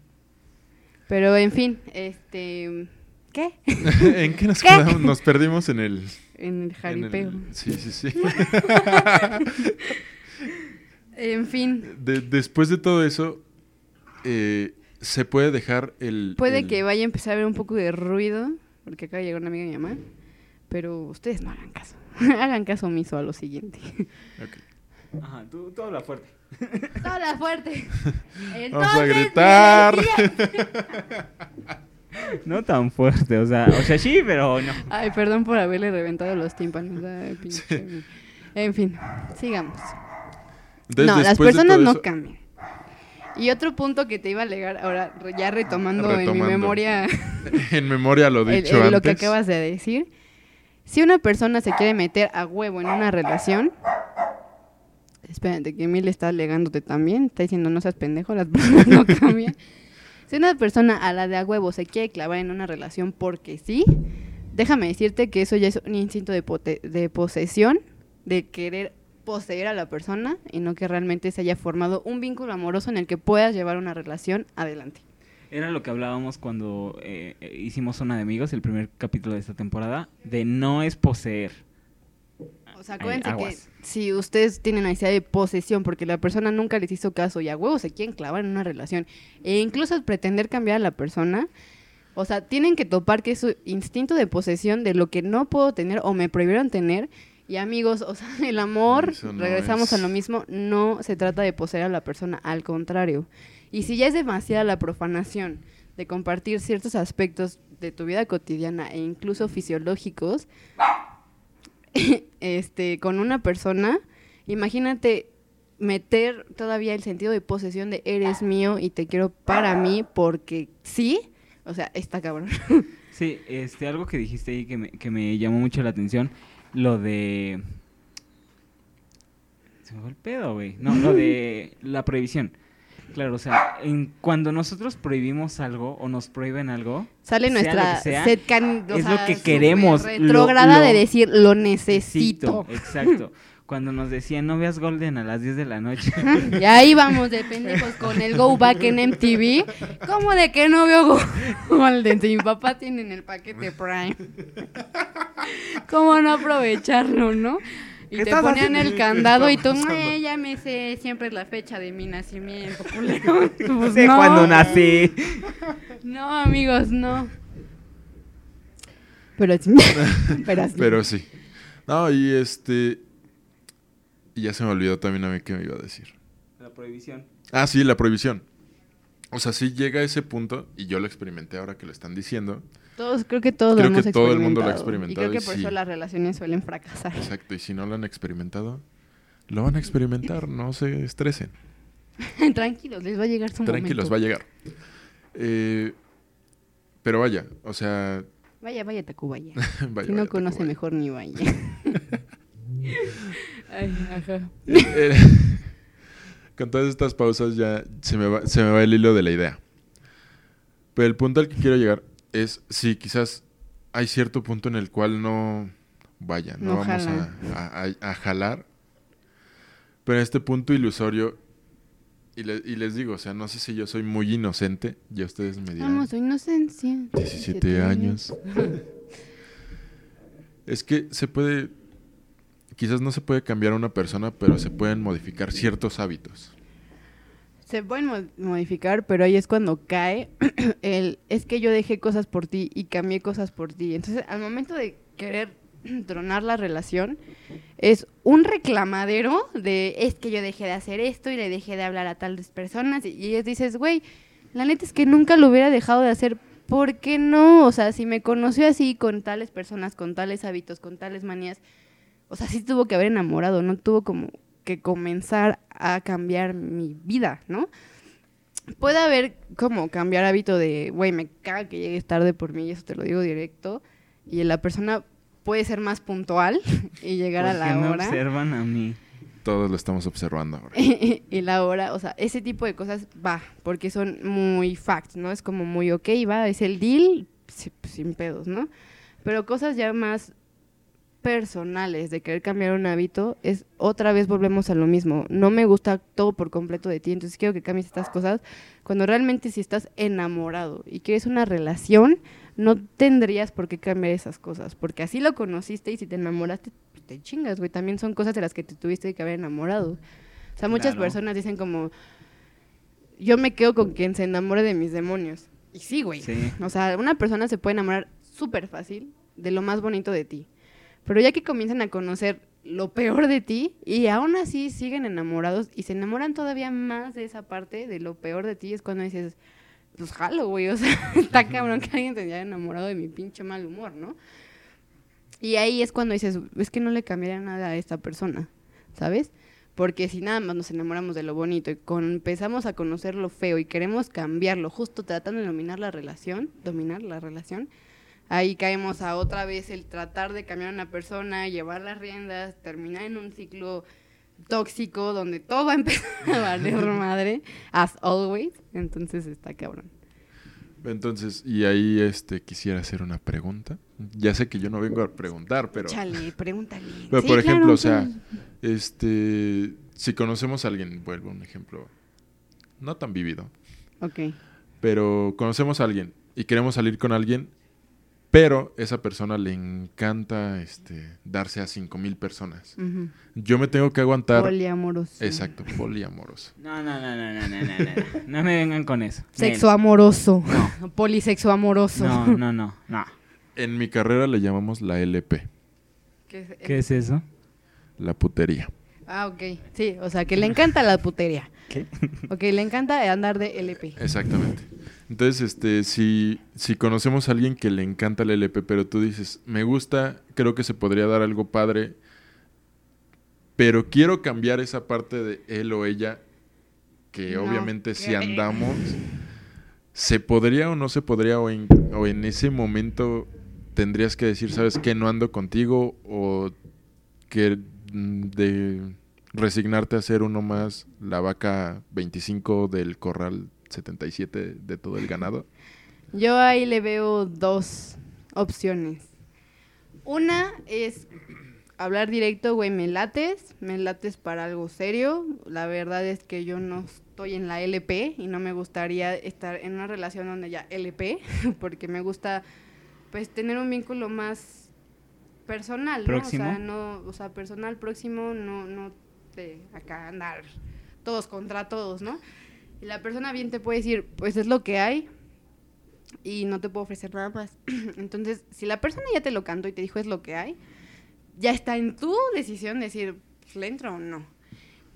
Pero en fin, este. ¿Qué? <laughs> ¿En qué nos ¿Qué? quedamos? Nos perdimos en el... En el en jaripeo. el- Sí, sí, sí. En fin, De- después de todo eso, eh, se puede dejar el... puede el- que vaya a empezar a haber un poco de ruido, porque acá llegó una amiga de mi mamá. Pero ustedes no hagan caso. <laughs> hagan caso omiso a lo siguiente. Ok. Ajá, tú, tú habla fuerte. ¡Toda fuerte! <laughs> Vamos a Entonces, gritar. <laughs> No tan fuerte, o sea, o sea, sí, pero no. Ay, perdón por haberle reventado los tímpanos. ay, pinche- En fin, sigamos. Entonces, no, las de personas no eso- cambian. Y otro punto que te iba a alegar, ahora ya retomando, en mi memoria <laughs> En memoria lo <laughs> el- dicho el- antes. lo que acabas de decir. Si una persona se quiere meter a huevo en una relación, espérate, que Emil está alegándote también, está diciendo no seas pendejo, las <laughs> personas no cambian. Si una persona a la de a huevo se quiere clavar en una relación porque sí, déjame decirte que eso ya es un instinto de posesión, de querer poseer a la persona y no que realmente se haya formado un vínculo amoroso en el que puedas llevar una relación adelante. Era lo que hablábamos cuando eh, eh, hicimos Zona de Amigos, el primer capítulo de esta temporada, de no es poseer. O sea, acuérdense que si ustedes tienen la necesidad de posesión porque la persona nunca les hizo caso y a huevo se quieren clavar en una relación e incluso pretender cambiar a la persona, o sea, tienen que topar que su instinto de posesión de lo que no puedo tener o me prohibieron tener. Y amigos, o sea, <laughs> el amor, no regresamos es. a lo mismo, no se trata de poseer a la persona, al contrario. Y si ya es demasiada la profanación de compartir ciertos aspectos de tu vida cotidiana e incluso fisiológicos, <laughs> este, con una persona, imagínate meter todavía el sentido de posesión de eres mío y te quiero para mí porque sí, o sea, está cabrón. <laughs> Sí, este, algo que dijiste ahí que me, que me llamó mucho la atención, lo de... Se me fue el pedo, güey. No, lo de <laughs> la prohibición. Claro, o sea, en, cuando nosotros prohibimos algo o nos prohíben algo, Sale Sea lo nuestra que sea, sed can- o es sea, lo que queremos, lo- Retrógrada lo- de decir lo necesito. Exacto. <laughs> Cuando nos decían no veas Golden a las 10 de la noche. <laughs> Y ahí vamos de pendejos con el Go Back en MTV. ¿Cómo de que no veo Go- Golden? Si mi papá tiene en el paquete Prime. <laughs> ¿Cómo no aprovecharlo, no? Y ¿Qué te ponían el candado y tú, "Ay, ya me sé siempre la fecha de mi nacimiento. <laughs> culero". Pues sé no. cuándo nací. No, amigos, no. Pero sí. Pero sí. Pero sí. No, y este... Y ya se me olvidó también a mí qué me iba a decir. La prohibición. Ah, sí, la prohibición. O sea, sí llega a ese punto, y yo lo experimenté ahora que lo están diciendo. Todos, creo que todos Creo lo que hemos todo el mundo lo ha experimentado. Y creo y que por sí. eso las relaciones suelen fracasar. Exacto, y si no lo han experimentado, lo van a experimentar, no se estresen. <laughs> Tranquilos, les va a llegar su Tranquilos, momento. va a llegar. Eh, pero vaya, o sea, Vaya, vaya, Tacubaya. <laughs> vaya, si no vaya, conoce, mejor ni vaya. <laughs> Ay, ajá. Eh, eh, <laughs> con todas estas pausas ya se me, va, se me va el hilo de la idea. Pero el punto al que quiero llegar es, sí, quizás hay cierto punto en el cual no, vaya, no, No vamos a, a- a- a jalar. Pero en este punto ilusorio, y, le- y les digo, o sea, no sé si yo soy muy inocente, ya ustedes me dirán. Vamos, inocencia. 17 años. <laughs> Es que se puede, quizás no se puede cambiar a una persona, pero se pueden modificar ciertos hábitos. Se pueden mo- modificar, pero ahí es cuando cae <clears throat> el es que yo dejé cosas por ti y cambié cosas por ti. Entonces, al momento de querer <clears throat> tronar la relación, es un reclamadero de es que yo dejé de hacer esto y le dejé de hablar a tales personas. Y, y ellos dices, güey, la neta es que nunca lo hubiera dejado de hacer. ¿Por qué no? O sea, si me conoció así con tales personas, con tales hábitos, con tales manías, o sea, sí tuvo que haber enamorado, no tuvo como que comenzar a cambiar mi vida, ¿no? Puede haber como cambiar hábito de, güey, me caga que llegues tarde por mí, y eso te lo digo directo, y la persona puede ser más puntual <laughs> y llegar a ¿Por la me hora. observan a mí? Todos lo estamos observando ahora. <laughs> y la hora, o sea, ese tipo de cosas va, porque son muy facts, ¿no? Es como muy, ok, va, es el deal, sin pedos, ¿no? Pero cosas ya más personales de querer cambiar un hábito, es otra vez volvemos a lo mismo. No me gusta todo por completo de ti, entonces quiero que cambies estas cosas. Cuando realmente si estás enamorado y quieres una relación, no tendrías por qué cambiar esas cosas, porque así lo conociste y si te enamoraste, pues, te chingas, güey. También son cosas de las que te tuviste que haber enamorado. O sea, muchas Claro. personas dicen como, yo me quedo con quien se enamore de mis demonios. Y sí, güey. Sí. O sea, una persona se puede enamorar súper fácil de lo más bonito de ti. Pero ya que comienzan a conocer lo peor de ti y aún así siguen enamorados y se enamoran todavía más de esa parte de lo peor de ti, es cuando dices, pues jalo, güey, o sea, <laughs> está cabrón que alguien se haya enamorado de mi pinche mal humor, ¿no? Y ahí es cuando dices, es que no le cambiaría nada a esta persona, ¿sabes? Porque si nada más nos enamoramos de lo bonito y con- empezamos a conocer lo feo y queremos cambiarlo, justo tratando de dominar la relación, dominar la relación, ahí caemos a otra vez el tratar de cambiar a una persona, llevar las riendas, terminar en un ciclo tóxico donde todo va a empezar a valer <laughs> madre, as always. Entonces está cabrón. Entonces, y ahí este quisiera hacer una pregunta. Ya sé que yo no vengo a preguntar, pero, Chale, <laughs> pregúntale. pero Sí, por ejemplo, claro, o sea, este, si conocemos a alguien, vuelvo a un ejemplo no tan vívido, Ok. pero conocemos a alguien y queremos salir con alguien, pero esa persona le encanta este darse a cinco mil personas. Ujú. Yo me tengo que aguantar. Poliamoroso. Exacto, poliamoroso. No, no, no, no, no, no, no, no. No me vengan con eso. Sexo amoroso. <laughs> Polisexo amoroso. No, no, no, no. En mi carrera le llamamos la LP, ¿Qué es- ¿Qué es eso? la putería. Ah, ok. Sí, o sea, que le encanta la putería. ¿Qué? Ok, le encanta andar de LP. Exactamente. Entonces, este, si, si conocemos a alguien que le encanta el LP, pero tú dices, me gusta, creo que se podría dar algo padre, pero quiero cambiar esa parte de él o ella, que No obviamente si andamos, ¿se podría o no se podría? O en, o en ese momento tendrías que decir, ¿sabes qué? No ando contigo o que de resignarte a ser uno más la vaca 25 del corral 77 de todo el ganado. <laughs> Yo ahí le veo dos opciones. Una es hablar directo, güey, me lates, me lates para algo serio. La verdad es que yo no estoy en la LP y no me gustaría estar en una relación donde ya LP, <laughs> porque me gusta pues tener un vínculo más personal, ¿no? ¿Próximo? O sea, no, o sea, personal próximo, no, no de acá andar todos contra todos, ¿no? Y la persona bien te puede decir, pues es lo que hay, y no te puedo ofrecer nada más. <clears throat> Entonces, si la persona ya te lo cantó y te dijo es lo que hay, ya está en tu decisión decir, pues, ¿le entro o no?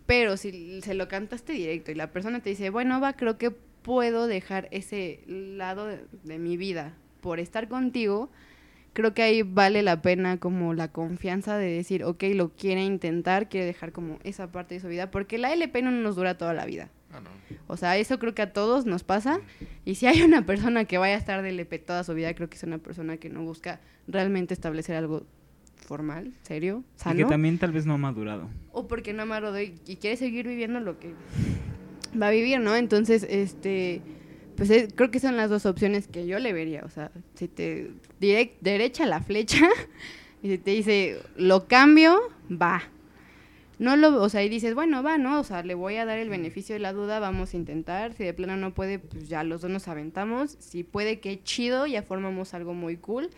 Pero si se lo cantaste directo y la persona te dice, bueno, va, creo que puedo dejar ese lado de, de mi vida por estar contigo, creo que ahí vale la pena como la confianza de decir, ok, lo quiere intentar, quiere dejar como esa parte de su vida, porque la LP no nos dura toda la vida. Ah, no. O sea, eso creo que a todos nos pasa. Y si hay una persona que vaya a estar de LP toda su vida, creo que es una persona que no busca realmente establecer algo formal, serio, Y sano. que también tal vez no ha madurado. O porque no amarro y, y quiere seguir viviendo lo que va a vivir, ¿no? Entonces, este, pues eh, creo que son las dos opciones que yo le vería. O sea, si te direct, derecha la flecha <laughs> y si te dice, lo cambio, va. No lo, o sea, y dices, bueno, va, ¿no? O sea, le voy a dar el beneficio de la duda, vamos a intentar. Si de plano no puede, pues ya los dos nos aventamos. Si puede, qué chido, ya formamos algo muy cool.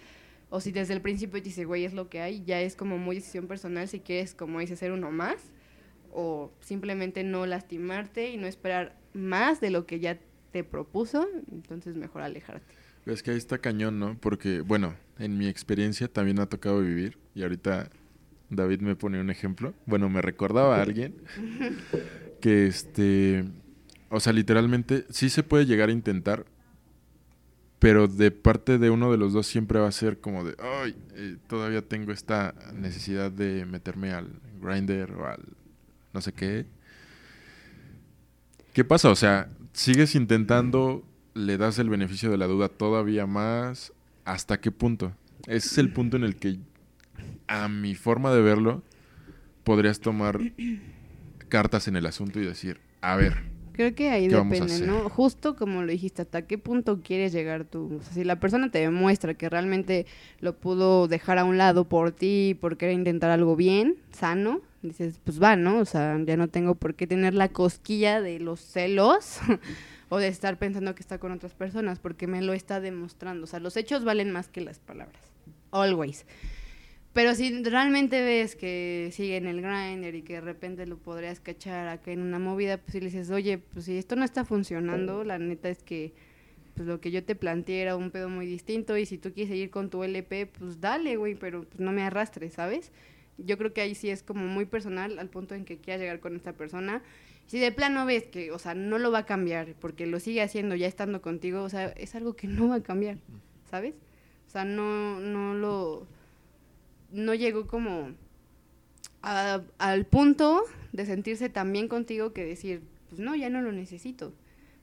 O si desde el principio te dice, güey, es lo que hay, ya es como muy decisión personal si quieres, como dice, ser uno más. O simplemente no lastimarte y no esperar más de lo que ya te propuso. Entonces, mejor alejarte. Es que ahí está cañón, ¿no? Porque, bueno, en mi experiencia también ha tocado vivir y ahorita David me pone un ejemplo. Bueno, me recordaba a alguien que, este, o sea, literalmente sí se puede llegar a intentar, pero de parte de uno de los dos siempre va a ser como de, ay, eh, todavía tengo esta necesidad de meterme al grinder o al no sé qué. ¿Qué pasa? O sea, sigues intentando, le das el beneficio de la duda todavía más. ¿Hasta qué punto? Ese es el punto en el que, a mi forma de verlo, podrías tomar cartas en el asunto y decir, a ver, Creo que ahí ¿Qué vamos a depende? ¿no? Justo como lo dijiste, ¿hasta qué punto quieres llegar tú? O sea, si la persona te demuestra que realmente lo pudo dejar a un lado por ti, por querer intentar algo bien, sano, dices, pues va, ¿no? O sea, ya no tengo por qué tener la cosquilla de los celos <laughs> o de estar pensando que está con otras personas, porque me lo está demostrando. O sea, los hechos valen más que las palabras. Always. Pero si realmente ves que sigue en el grinder y que de repente lo podrías cachar acá en una movida, pues si le dices, oye, pues si esto no está funcionando, la neta es que pues lo que yo te planteé era un pedo muy distinto y si tú quieres seguir con tu LP, pues dale, güey, pero pues no me arrastres, ¿sabes? Yo creo que ahí sí es como muy personal al punto en que quieras llegar con esta persona. Si de plano ves que, o sea, no lo va a cambiar porque lo sigue haciendo ya estando contigo, o sea, es algo que no va a cambiar, ¿sabes? O sea, no, no lo no llegó como a- al punto de sentirse tan bien contigo que decir, pues no, ya no lo necesito.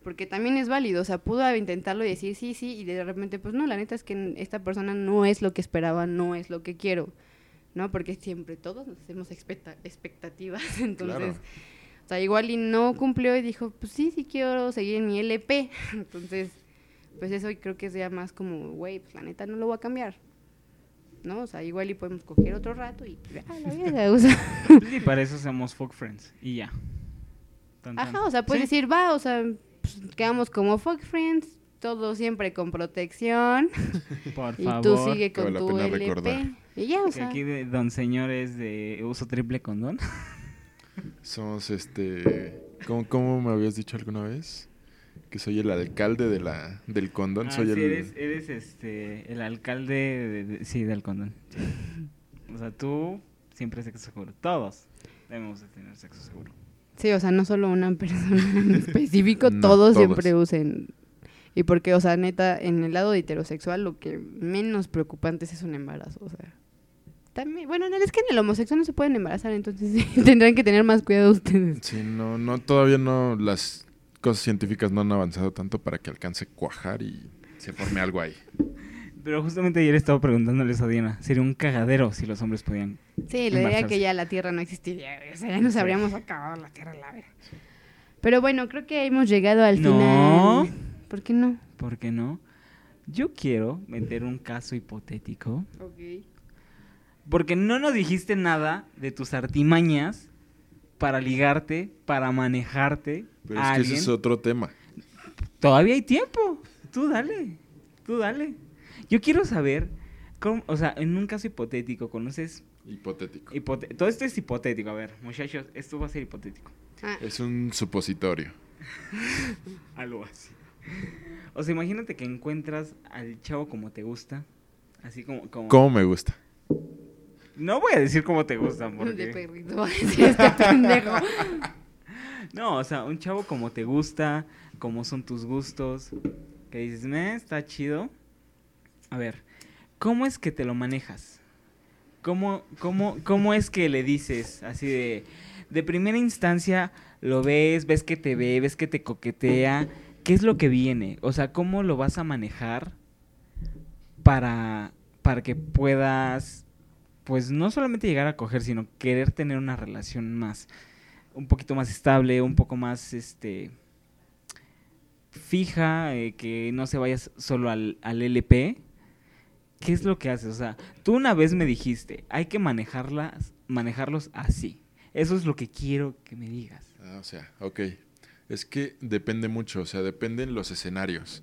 Porque también es válido, o sea, pudo intentarlo y decir sí, sí, y de repente, pues no, la neta es que esta persona no es lo que esperaba, no es lo que quiero, ¿no? Porque siempre todos nos hacemos expecta- expectativas, <laughs> entonces, Claro. o sea, igual y no cumplió y dijo, pues sí, sí quiero seguir en mi LP, <laughs> entonces, pues eso creo que es ya más como, güey, pues la neta no lo voy a cambiar, ¿no? O sea, igual y podemos coger otro rato y ya, la <laughs> vida, o sea. <laughs> Y para eso somos folk friends. Y ya. Tan, tan. Ajá, o sea, puedes Sí. decir, va, o sea, pues, quedamos como fuck friends, todo siempre con protección, <laughs> Por y favor. tú sigue vale con tu LP. recordar. Y ya, o sea, aquí de don señor es de uso triple condón. somos este... ¿Cómo, cómo me habías dicho alguna vez? Que soy el alcalde de la, del condón. Ah, soy sí, el... eres, eres este, el alcalde, de, de- sí, del condón. Sí. O sea, tú siempre sexo seguro. Todos debemos de tener sexo seguro. sí, o sea, no solo una persona en <laughs> específico, No, todos, todos. siempre usen. Y porque, o sea, neta, en el lado de heterosexual lo que menos preocupante es un embarazo, o sea, También, bueno, no, es que en el homosexual no se pueden embarazar, entonces sí, <laughs> tendrán que tener más cuidado ustedes. Sí, no, no, todavía no, las cosas científicas no han avanzado tanto para que alcance cuajar y se forme algo ahí. Pero justamente ayer estaba preguntándoles a Diana, sería un cagadero si los hombres podían. Sí, le diría que ya la Tierra no existiría, o sea, ya nos habríamos acabado la Tierra, la verdad. Pero bueno, creo que hemos llegado al No. final. ¿Por qué no? ¿Por qué no? Yo quiero meter un caso hipotético. Ok. Porque no nos dijiste nada de tus artimañas para ligarte, para manejarte Pero es que ese es otro tema. Todavía hay tiempo. Tú dale. Tú dale. Yo quiero saber, cómo, o sea, en un caso hipotético, ¿conoces? Hipotético. hipote- Todo esto es hipotético. A ver, muchachos, esto va a ser hipotético. Ah, Es un supositorio. <laughs> Algo así. O sea, imagínate que encuentras al chavo como te gusta. Así como... como... ¿Cómo me gusta? No voy a decir cómo te gusta, <laughs> de porque... perrito, <laughs> va a decir este pendejo. No, o sea, un chavo como te gusta, como son tus gustos, que dices, me está chido. A ver, ¿cómo es que te lo manejas? ¿Cómo, cómo, cómo es que le dices así de, de primera instancia lo ves, ves que te ve, ves que te coquetea? ¿Qué es lo que viene? O sea, ¿cómo lo vas a manejar para, para que puedas, pues no solamente llegar a coger, sino querer tener una relación más, un poquito más estable, un poco más, este, fija, eh, que no se vayas solo al, al LP. ¿Qué es lo que haces? O sea, tú una vez me dijiste, hay que manejarlas, manejarlos así. Eso es lo que quiero que me digas. Ah, o sea, ok. Es que depende mucho, o sea, dependen los escenarios.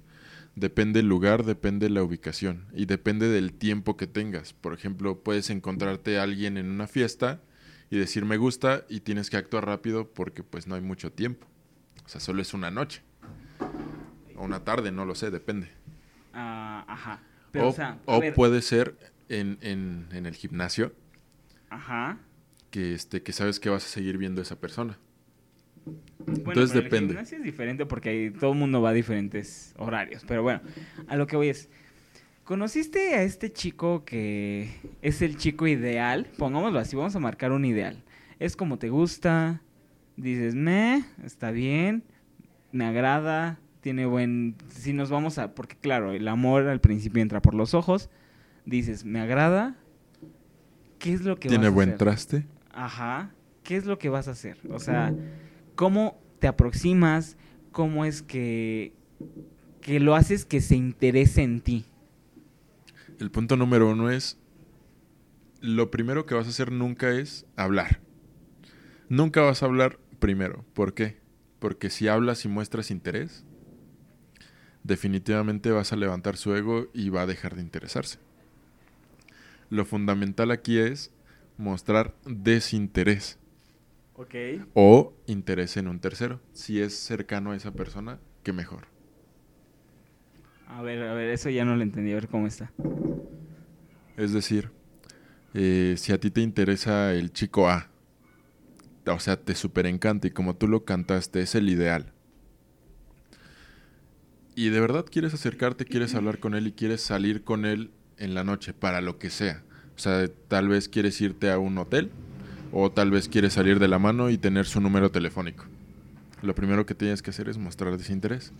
Depende el lugar, depende la ubicación y depende del tiempo que tengas. Por ejemplo, puedes encontrarte a alguien en una fiesta y decir me gusta y tienes que actuar rápido porque pues no hay mucho tiempo. O sea, solo es una noche. O una tarde, no lo sé, depende. Ah, ajá. Pero, o o sea, a o ver, puede ser en, en- en el gimnasio Ajá. que, este, que sabes que vas a seguir viendo a esa persona. Bueno, Entonces depende. El gimnasio es diferente porque ahí todo el mundo va a diferentes horarios. Pero bueno, a lo que voy es. ¿Conociste a este chico que es el chico ideal? Pongámoslo así, vamos a marcar un ideal. Es como te gusta, dices, me, está bien, me agrada, tiene buen... Si nos vamos a... Porque claro, el amor al principio entra por los ojos. Dices, me agrada. ¿Qué es lo que ¿Tiene vas a buen hacer? traste? Ajá. ¿Qué es lo que vas a hacer? O sea, ¿cómo te aproximas? ¿Cómo es que, que lo haces que se interese en ti? El punto número uno es, lo primero que vas a hacer nunca es hablar. Nunca vas a hablar primero. ¿Por qué? Porque si hablas y muestras interés, definitivamente vas a levantar su ego y va a dejar de interesarse. Lo fundamental aquí es mostrar desinterés Ok. o interés en un tercero. Si es cercano a esa persona, que mejor. A ver, a ver, eso ya no lo entendí. A ver cómo está. Es decir, eh, si a ti te interesa el chico A, o sea, te super encanta y como tú lo cantaste, es el ideal. Y de verdad quieres acercarte, quieres hablar con él y quieres salir con él en la noche, para lo que sea. O sea, tal vez quieres irte a un hotel o tal vez quieres salir de la mano y tener su número telefónico. Lo primero que tienes que hacer es mostrar desinterés.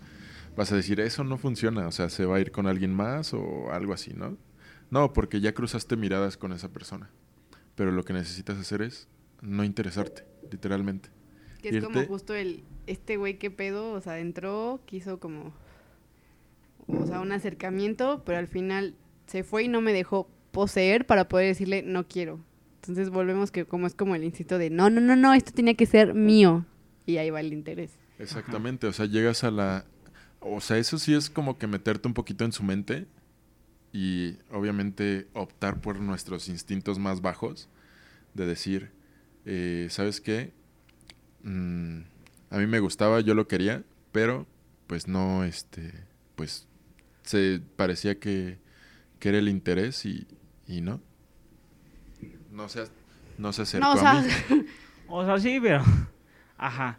Vas a decir, eso no funciona, o sea, se va a ir con alguien más o algo así, ¿no? No, porque ya cruzaste miradas con esa persona. Pero lo que necesitas hacer es no interesarte, literalmente. Que es como justo el, este güey que pedo, o sea, entró, quiso como, o sea, un acercamiento, pero al final se fue y no me dejó poseer para poder decirle no quiero. Entonces volvemos que como es como el instinto de no, no, no, no, esto tenía que ser mío. Y ahí va el interés. Exactamente, o sea, llegas a la... O sea, eso sí es como que meterte un poquito en su mente y obviamente optar por nuestros instintos más bajos de decir, eh, ¿sabes qué? Mm, a mí me gustaba, yo lo quería, pero pues no, este, pues se parecía que, que era el interés y, y no. No se, no se acercó No, o a mí. <laughs> O sea, sí, pero... Ajá.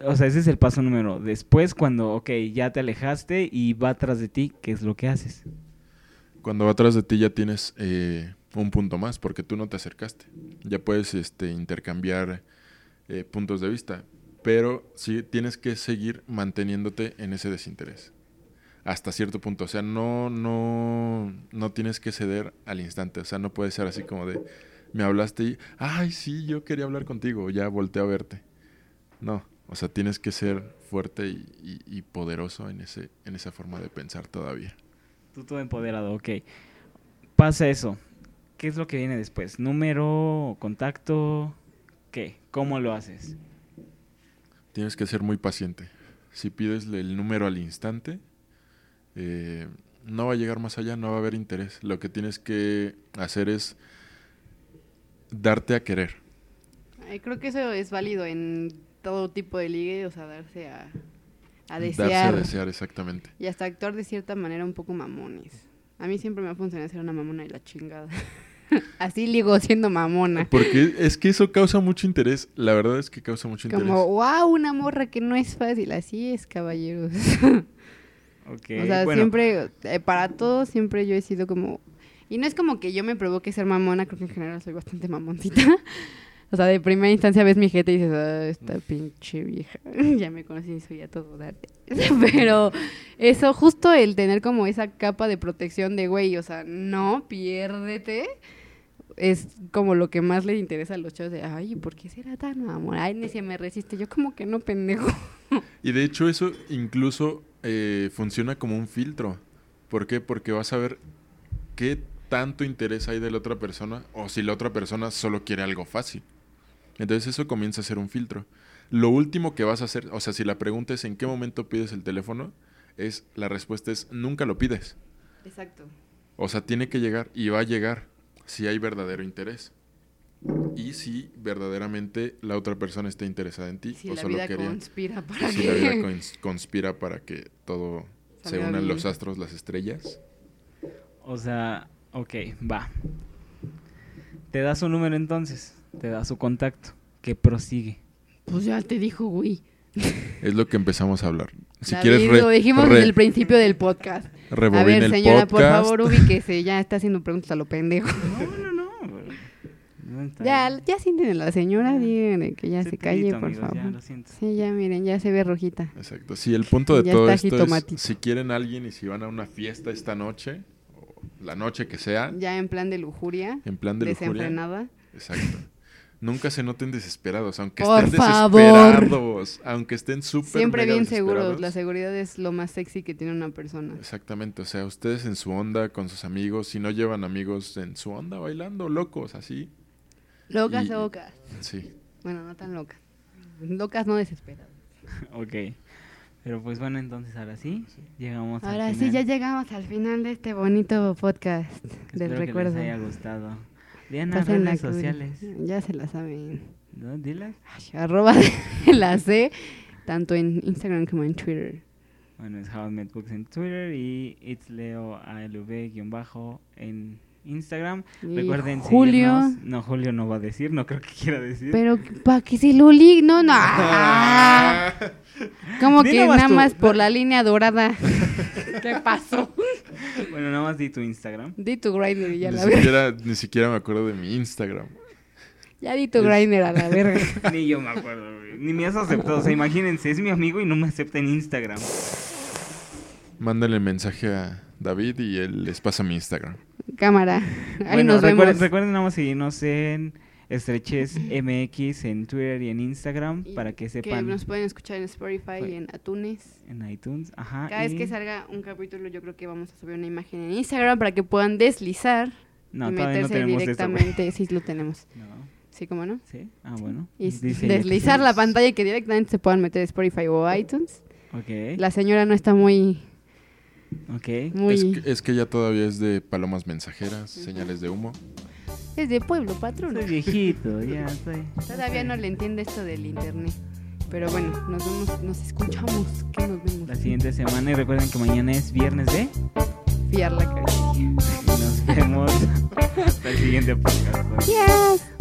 O sea, ese es el paso número. Después, cuando, ok, ya te alejaste y va atrás de ti, ¿qué es lo que haces? Cuando va atrás de ti ya tienes eh, un punto más, porque tú no te acercaste. Ya puedes este, intercambiar eh, puntos de vista, pero sí tienes que seguir manteniéndote en ese desinterés. Hasta cierto punto, o sea, no, no, no tienes que ceder al instante, o sea, no puede ser así como de, me hablaste y, ay, sí, yo quería hablar contigo, ya volteé a verte. No, o sea, tienes que ser fuerte y, y- y poderoso en, ese, en esa forma de pensar todavía. Tú todo empoderado, ok. Pasa eso. ¿Qué es lo que viene después? ¿Número? ¿Contacto? ¿Qué? ¿Cómo lo haces? Tienes que ser muy paciente. Si pides el número al instante, eh, no va a llegar más allá, no va a haber interés. Lo que tienes que hacer es darte a querer. Ay, creo que eso es válido en todo tipo de ligue, o sea, darse a, a Darse desear. a desear, exactamente. Y hasta actuar de cierta manera un poco mamones. A mí siempre me ha funcionado ser una mamona y la chingada. <laughs> Así ligo siendo mamona. Porque es que eso causa mucho interés. La verdad es que causa mucho interés. Como, wow, una morra que no es fácil. Así es, caballeros. <laughs> Ok, o sea, bueno, siempre, eh, para todos, siempre yo he sido como... Y no es como que yo me provoque ser mamona, creo que en general soy bastante mamoncita. <laughs> O sea, de primera instancia ves mi jeta y dices, ah, esta pinche vieja. <laughs> ya me conocí y soy a todo darte. <laughs> Pero eso, justo el tener como esa capa de protección de, güey, o sea, no, piérdete. Es como lo que más le interesa a los chavos de, ay, ¿por qué será tan mamón? Ay, ni se me resiste. Yo como que no, pendejo. <laughs> Y de hecho eso incluso eh, funciona como un filtro. ¿Por qué? Porque vas a ver qué tanto interés hay de la otra persona o si la otra persona solo quiere algo fácil. Entonces eso comienza a ser un filtro. Lo último que vas a hacer, o sea, si la pregunta es en qué momento pides el teléfono, es la respuesta es nunca lo pides. Exacto. O sea, tiene que llegar y va a llegar si hay verdadero interés. Y si verdaderamente la otra persona está interesada en ti Si o la solo vida quería conspira para si que... la vida <laughs> cons- conspira para que todo se unan los astros, las estrellas. o sea, ok, va. Te da su número entonces, te da su contacto, que prosigue. Pues ya te dijo, güey. Es lo que empezamos a hablar. Si David, quieres re- lo dijimos re- desde el principio del podcast. A ver, el señora, por favor, ubíquese. Ya está haciendo preguntas a lo pendejo. No, no, no. Ya, ya sienten a la señora, díganle que ya se calle, por amigos, ya, favor. lo siento. Sí, ya miren, ya se ve rojita. Exacto. Sí, el punto de Ya todo esto es si quieren a alguien y si van a una fiesta esta noche o la noche que sea, Ya en plan de lujuria, en plan de lujuria. desenfrenada. Exacto. Nunca se noten desesperados, aunque Por estén favor. desesperados, aunque estén súper Siempre mega bien seguros. La seguridad es lo más sexy que tiene una persona. Exactamente, o sea, ustedes en su onda con sus amigos, si no llevan amigos en su onda bailando, locos, así. Locas, Y- locas. Sí. Bueno, no tan locas. Locas no desesperadas. <laughs> Ok. Pero pues bueno, entonces ahora sí, llegamos al Ahora sí, final. ya llegamos al final de este bonito podcast del Espero recuerdo. que les haya gustado. Diana, Pasen la redes sociales. Ya se la saben. ¿No? Dilas. Ay, arroba <laughs> la C, tanto en Instagram como en Twitter. Bueno, es How I Met Books en Twitter y It's Leo ALV-bajo en Instagram. Y Recuerden Julio. seguirnos. No, Julio no va a decir, no creo que quiera decir. Pero para que se lo li... No, no. <laughs> Como que nada tú. más por la línea dorada. <laughs> ¿Qué pasó? <laughs> Bueno, nada más di tu Instagram. Di tu grinder y ya ni, la verga. siquiera, ni siquiera me acuerdo de mi Instagram. Ya di tu Es- grinder a la verga. <laughs> Ni yo me acuerdo, güey. Ni me has aceptado. O sea, imagínense, es mi amigo y no me acepta en Instagram. Mándale mensaje a David y él les pasa mi Instagram. Cámara. Ahí bueno, nos recuerden, vemos. recuerden nada más seguirnos en Estreches <clears throat> MX en Twitter y en Instagram Y para que Que sepan nos pueden escuchar en Spotify y en Atunes. en iTunes. Ajá. Cada vez que salga un capítulo, yo creo que vamos a subir una imagen en Instagram para que puedan deslizar No, y no meterse directamente. sí, lo tenemos. <laughs> No. Sí, ¿cómo no? ¿Sí? Ah, bueno. Y Dice que deslizar la pantalla y que directamente se puedan meter Spotify o iTunes. Ok. La señora no está muy... Ok. muy... Es, que, es que ya todavía es de palomas mensajeras, señales de humo. Es de pueblo, patrón. Soy viejito, <laughs> ya estoy. Todavía no le entiende esto del internet. Pero bueno, nos vemos, nos escuchamos. Que nos vemos. La siguiente semana y recuerden que mañana es viernes de Fiar la y <laughs> nos vemos <laughs> hasta el siguiente podcast. Yes.